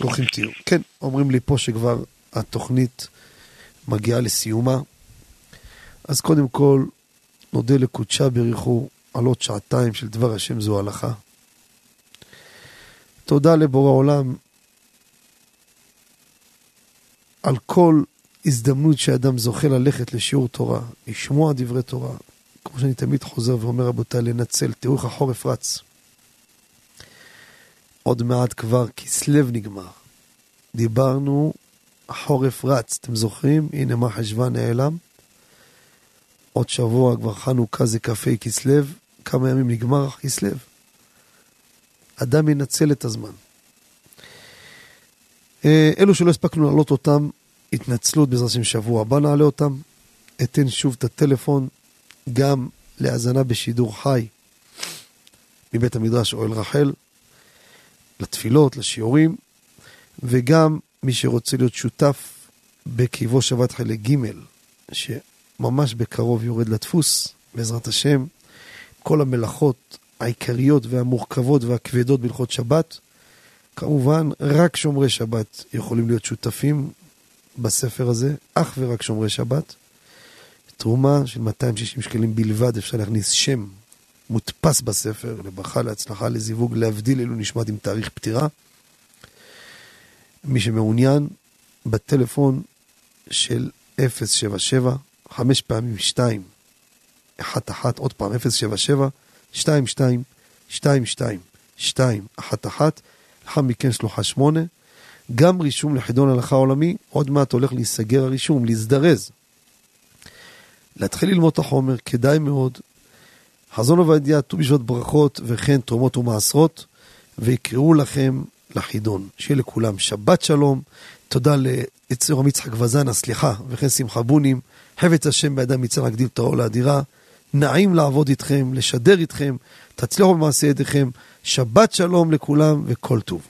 ברוכים תהיו. כן, אומרים לי פה שכבר התוכנית מגיעה לסיומה. אז קודם כל, נודה לקודשה בריחו על עוד שעתיים של דבר השם זו הלכה. תודה לבורא עולם על כל הזדמנות שאדם זוכה ללכת לשיעור תורה, לשמוע דברי תורה. כמו שאני תמיד חוזר ואומר, רבותיי, לנצל, תראו איך החורף רץ. עוד מעט כבר כסלו נגמר. דיברנו החורף רץ, אתם זוכרים? הנה מה חשבה נעלם. עוד שבוע כבר חנוכה זה כ"ה כסלו, כמה ימים נגמר כסלו. אדם ינצל את הזמן. אה, אלו שלא הספקנו להעלות אותם, התנצלות בעזרת השם שבוע הבא נעלה אותם. אתן שוב את הטלפון גם להאזנה בשידור חי מבית המדרש אוהל רחל, לתפילות, לשיעורים, וגם מי שרוצה להיות שותף בקיבו שבת חלק ג', שממש בקרוב יורד לדפוס, בעזרת השם, כל המלאכות העיקריות והמורכבות והכבדות בהלכות שבת. כמובן, רק שומרי שבת יכולים להיות שותפים בספר הזה, אך ורק שומרי שבת. תרומה של 260 שקלים בלבד, אפשר להכניס שם מודפס בספר, לברכה, להצלחה, לזיווג, להבדיל אלו נשמעת עם תאריך פטירה. מי שמעוניין, בטלפון של 077, חמש פעמים 2, 1 1, עוד פעם 077, 2 2, 2 2, 2 1 1, לאחר מכן שלוחה 8, גם רישום לחידון הלכה עולמי, עוד מעט הולך להיסגר הרישום, להזדרז. להתחיל ללמוד את החומר, כדאי מאוד. חזון עובדיה, ט"ו בשבט ברכות וכן תרומות ומעשרות, ויקראו לכם לחידון. שיהיה לכולם שבת שלום. תודה ליצור יצחק וזן, הסליחה, וכן שמחה בונים. חפץ השם בידם יצא להגדיל את העול האדירה. נעים לעבוד איתכם, לשדר איתכם, תצליחו במעשה ידיכם. שבת שלום לכולם וכל טוב.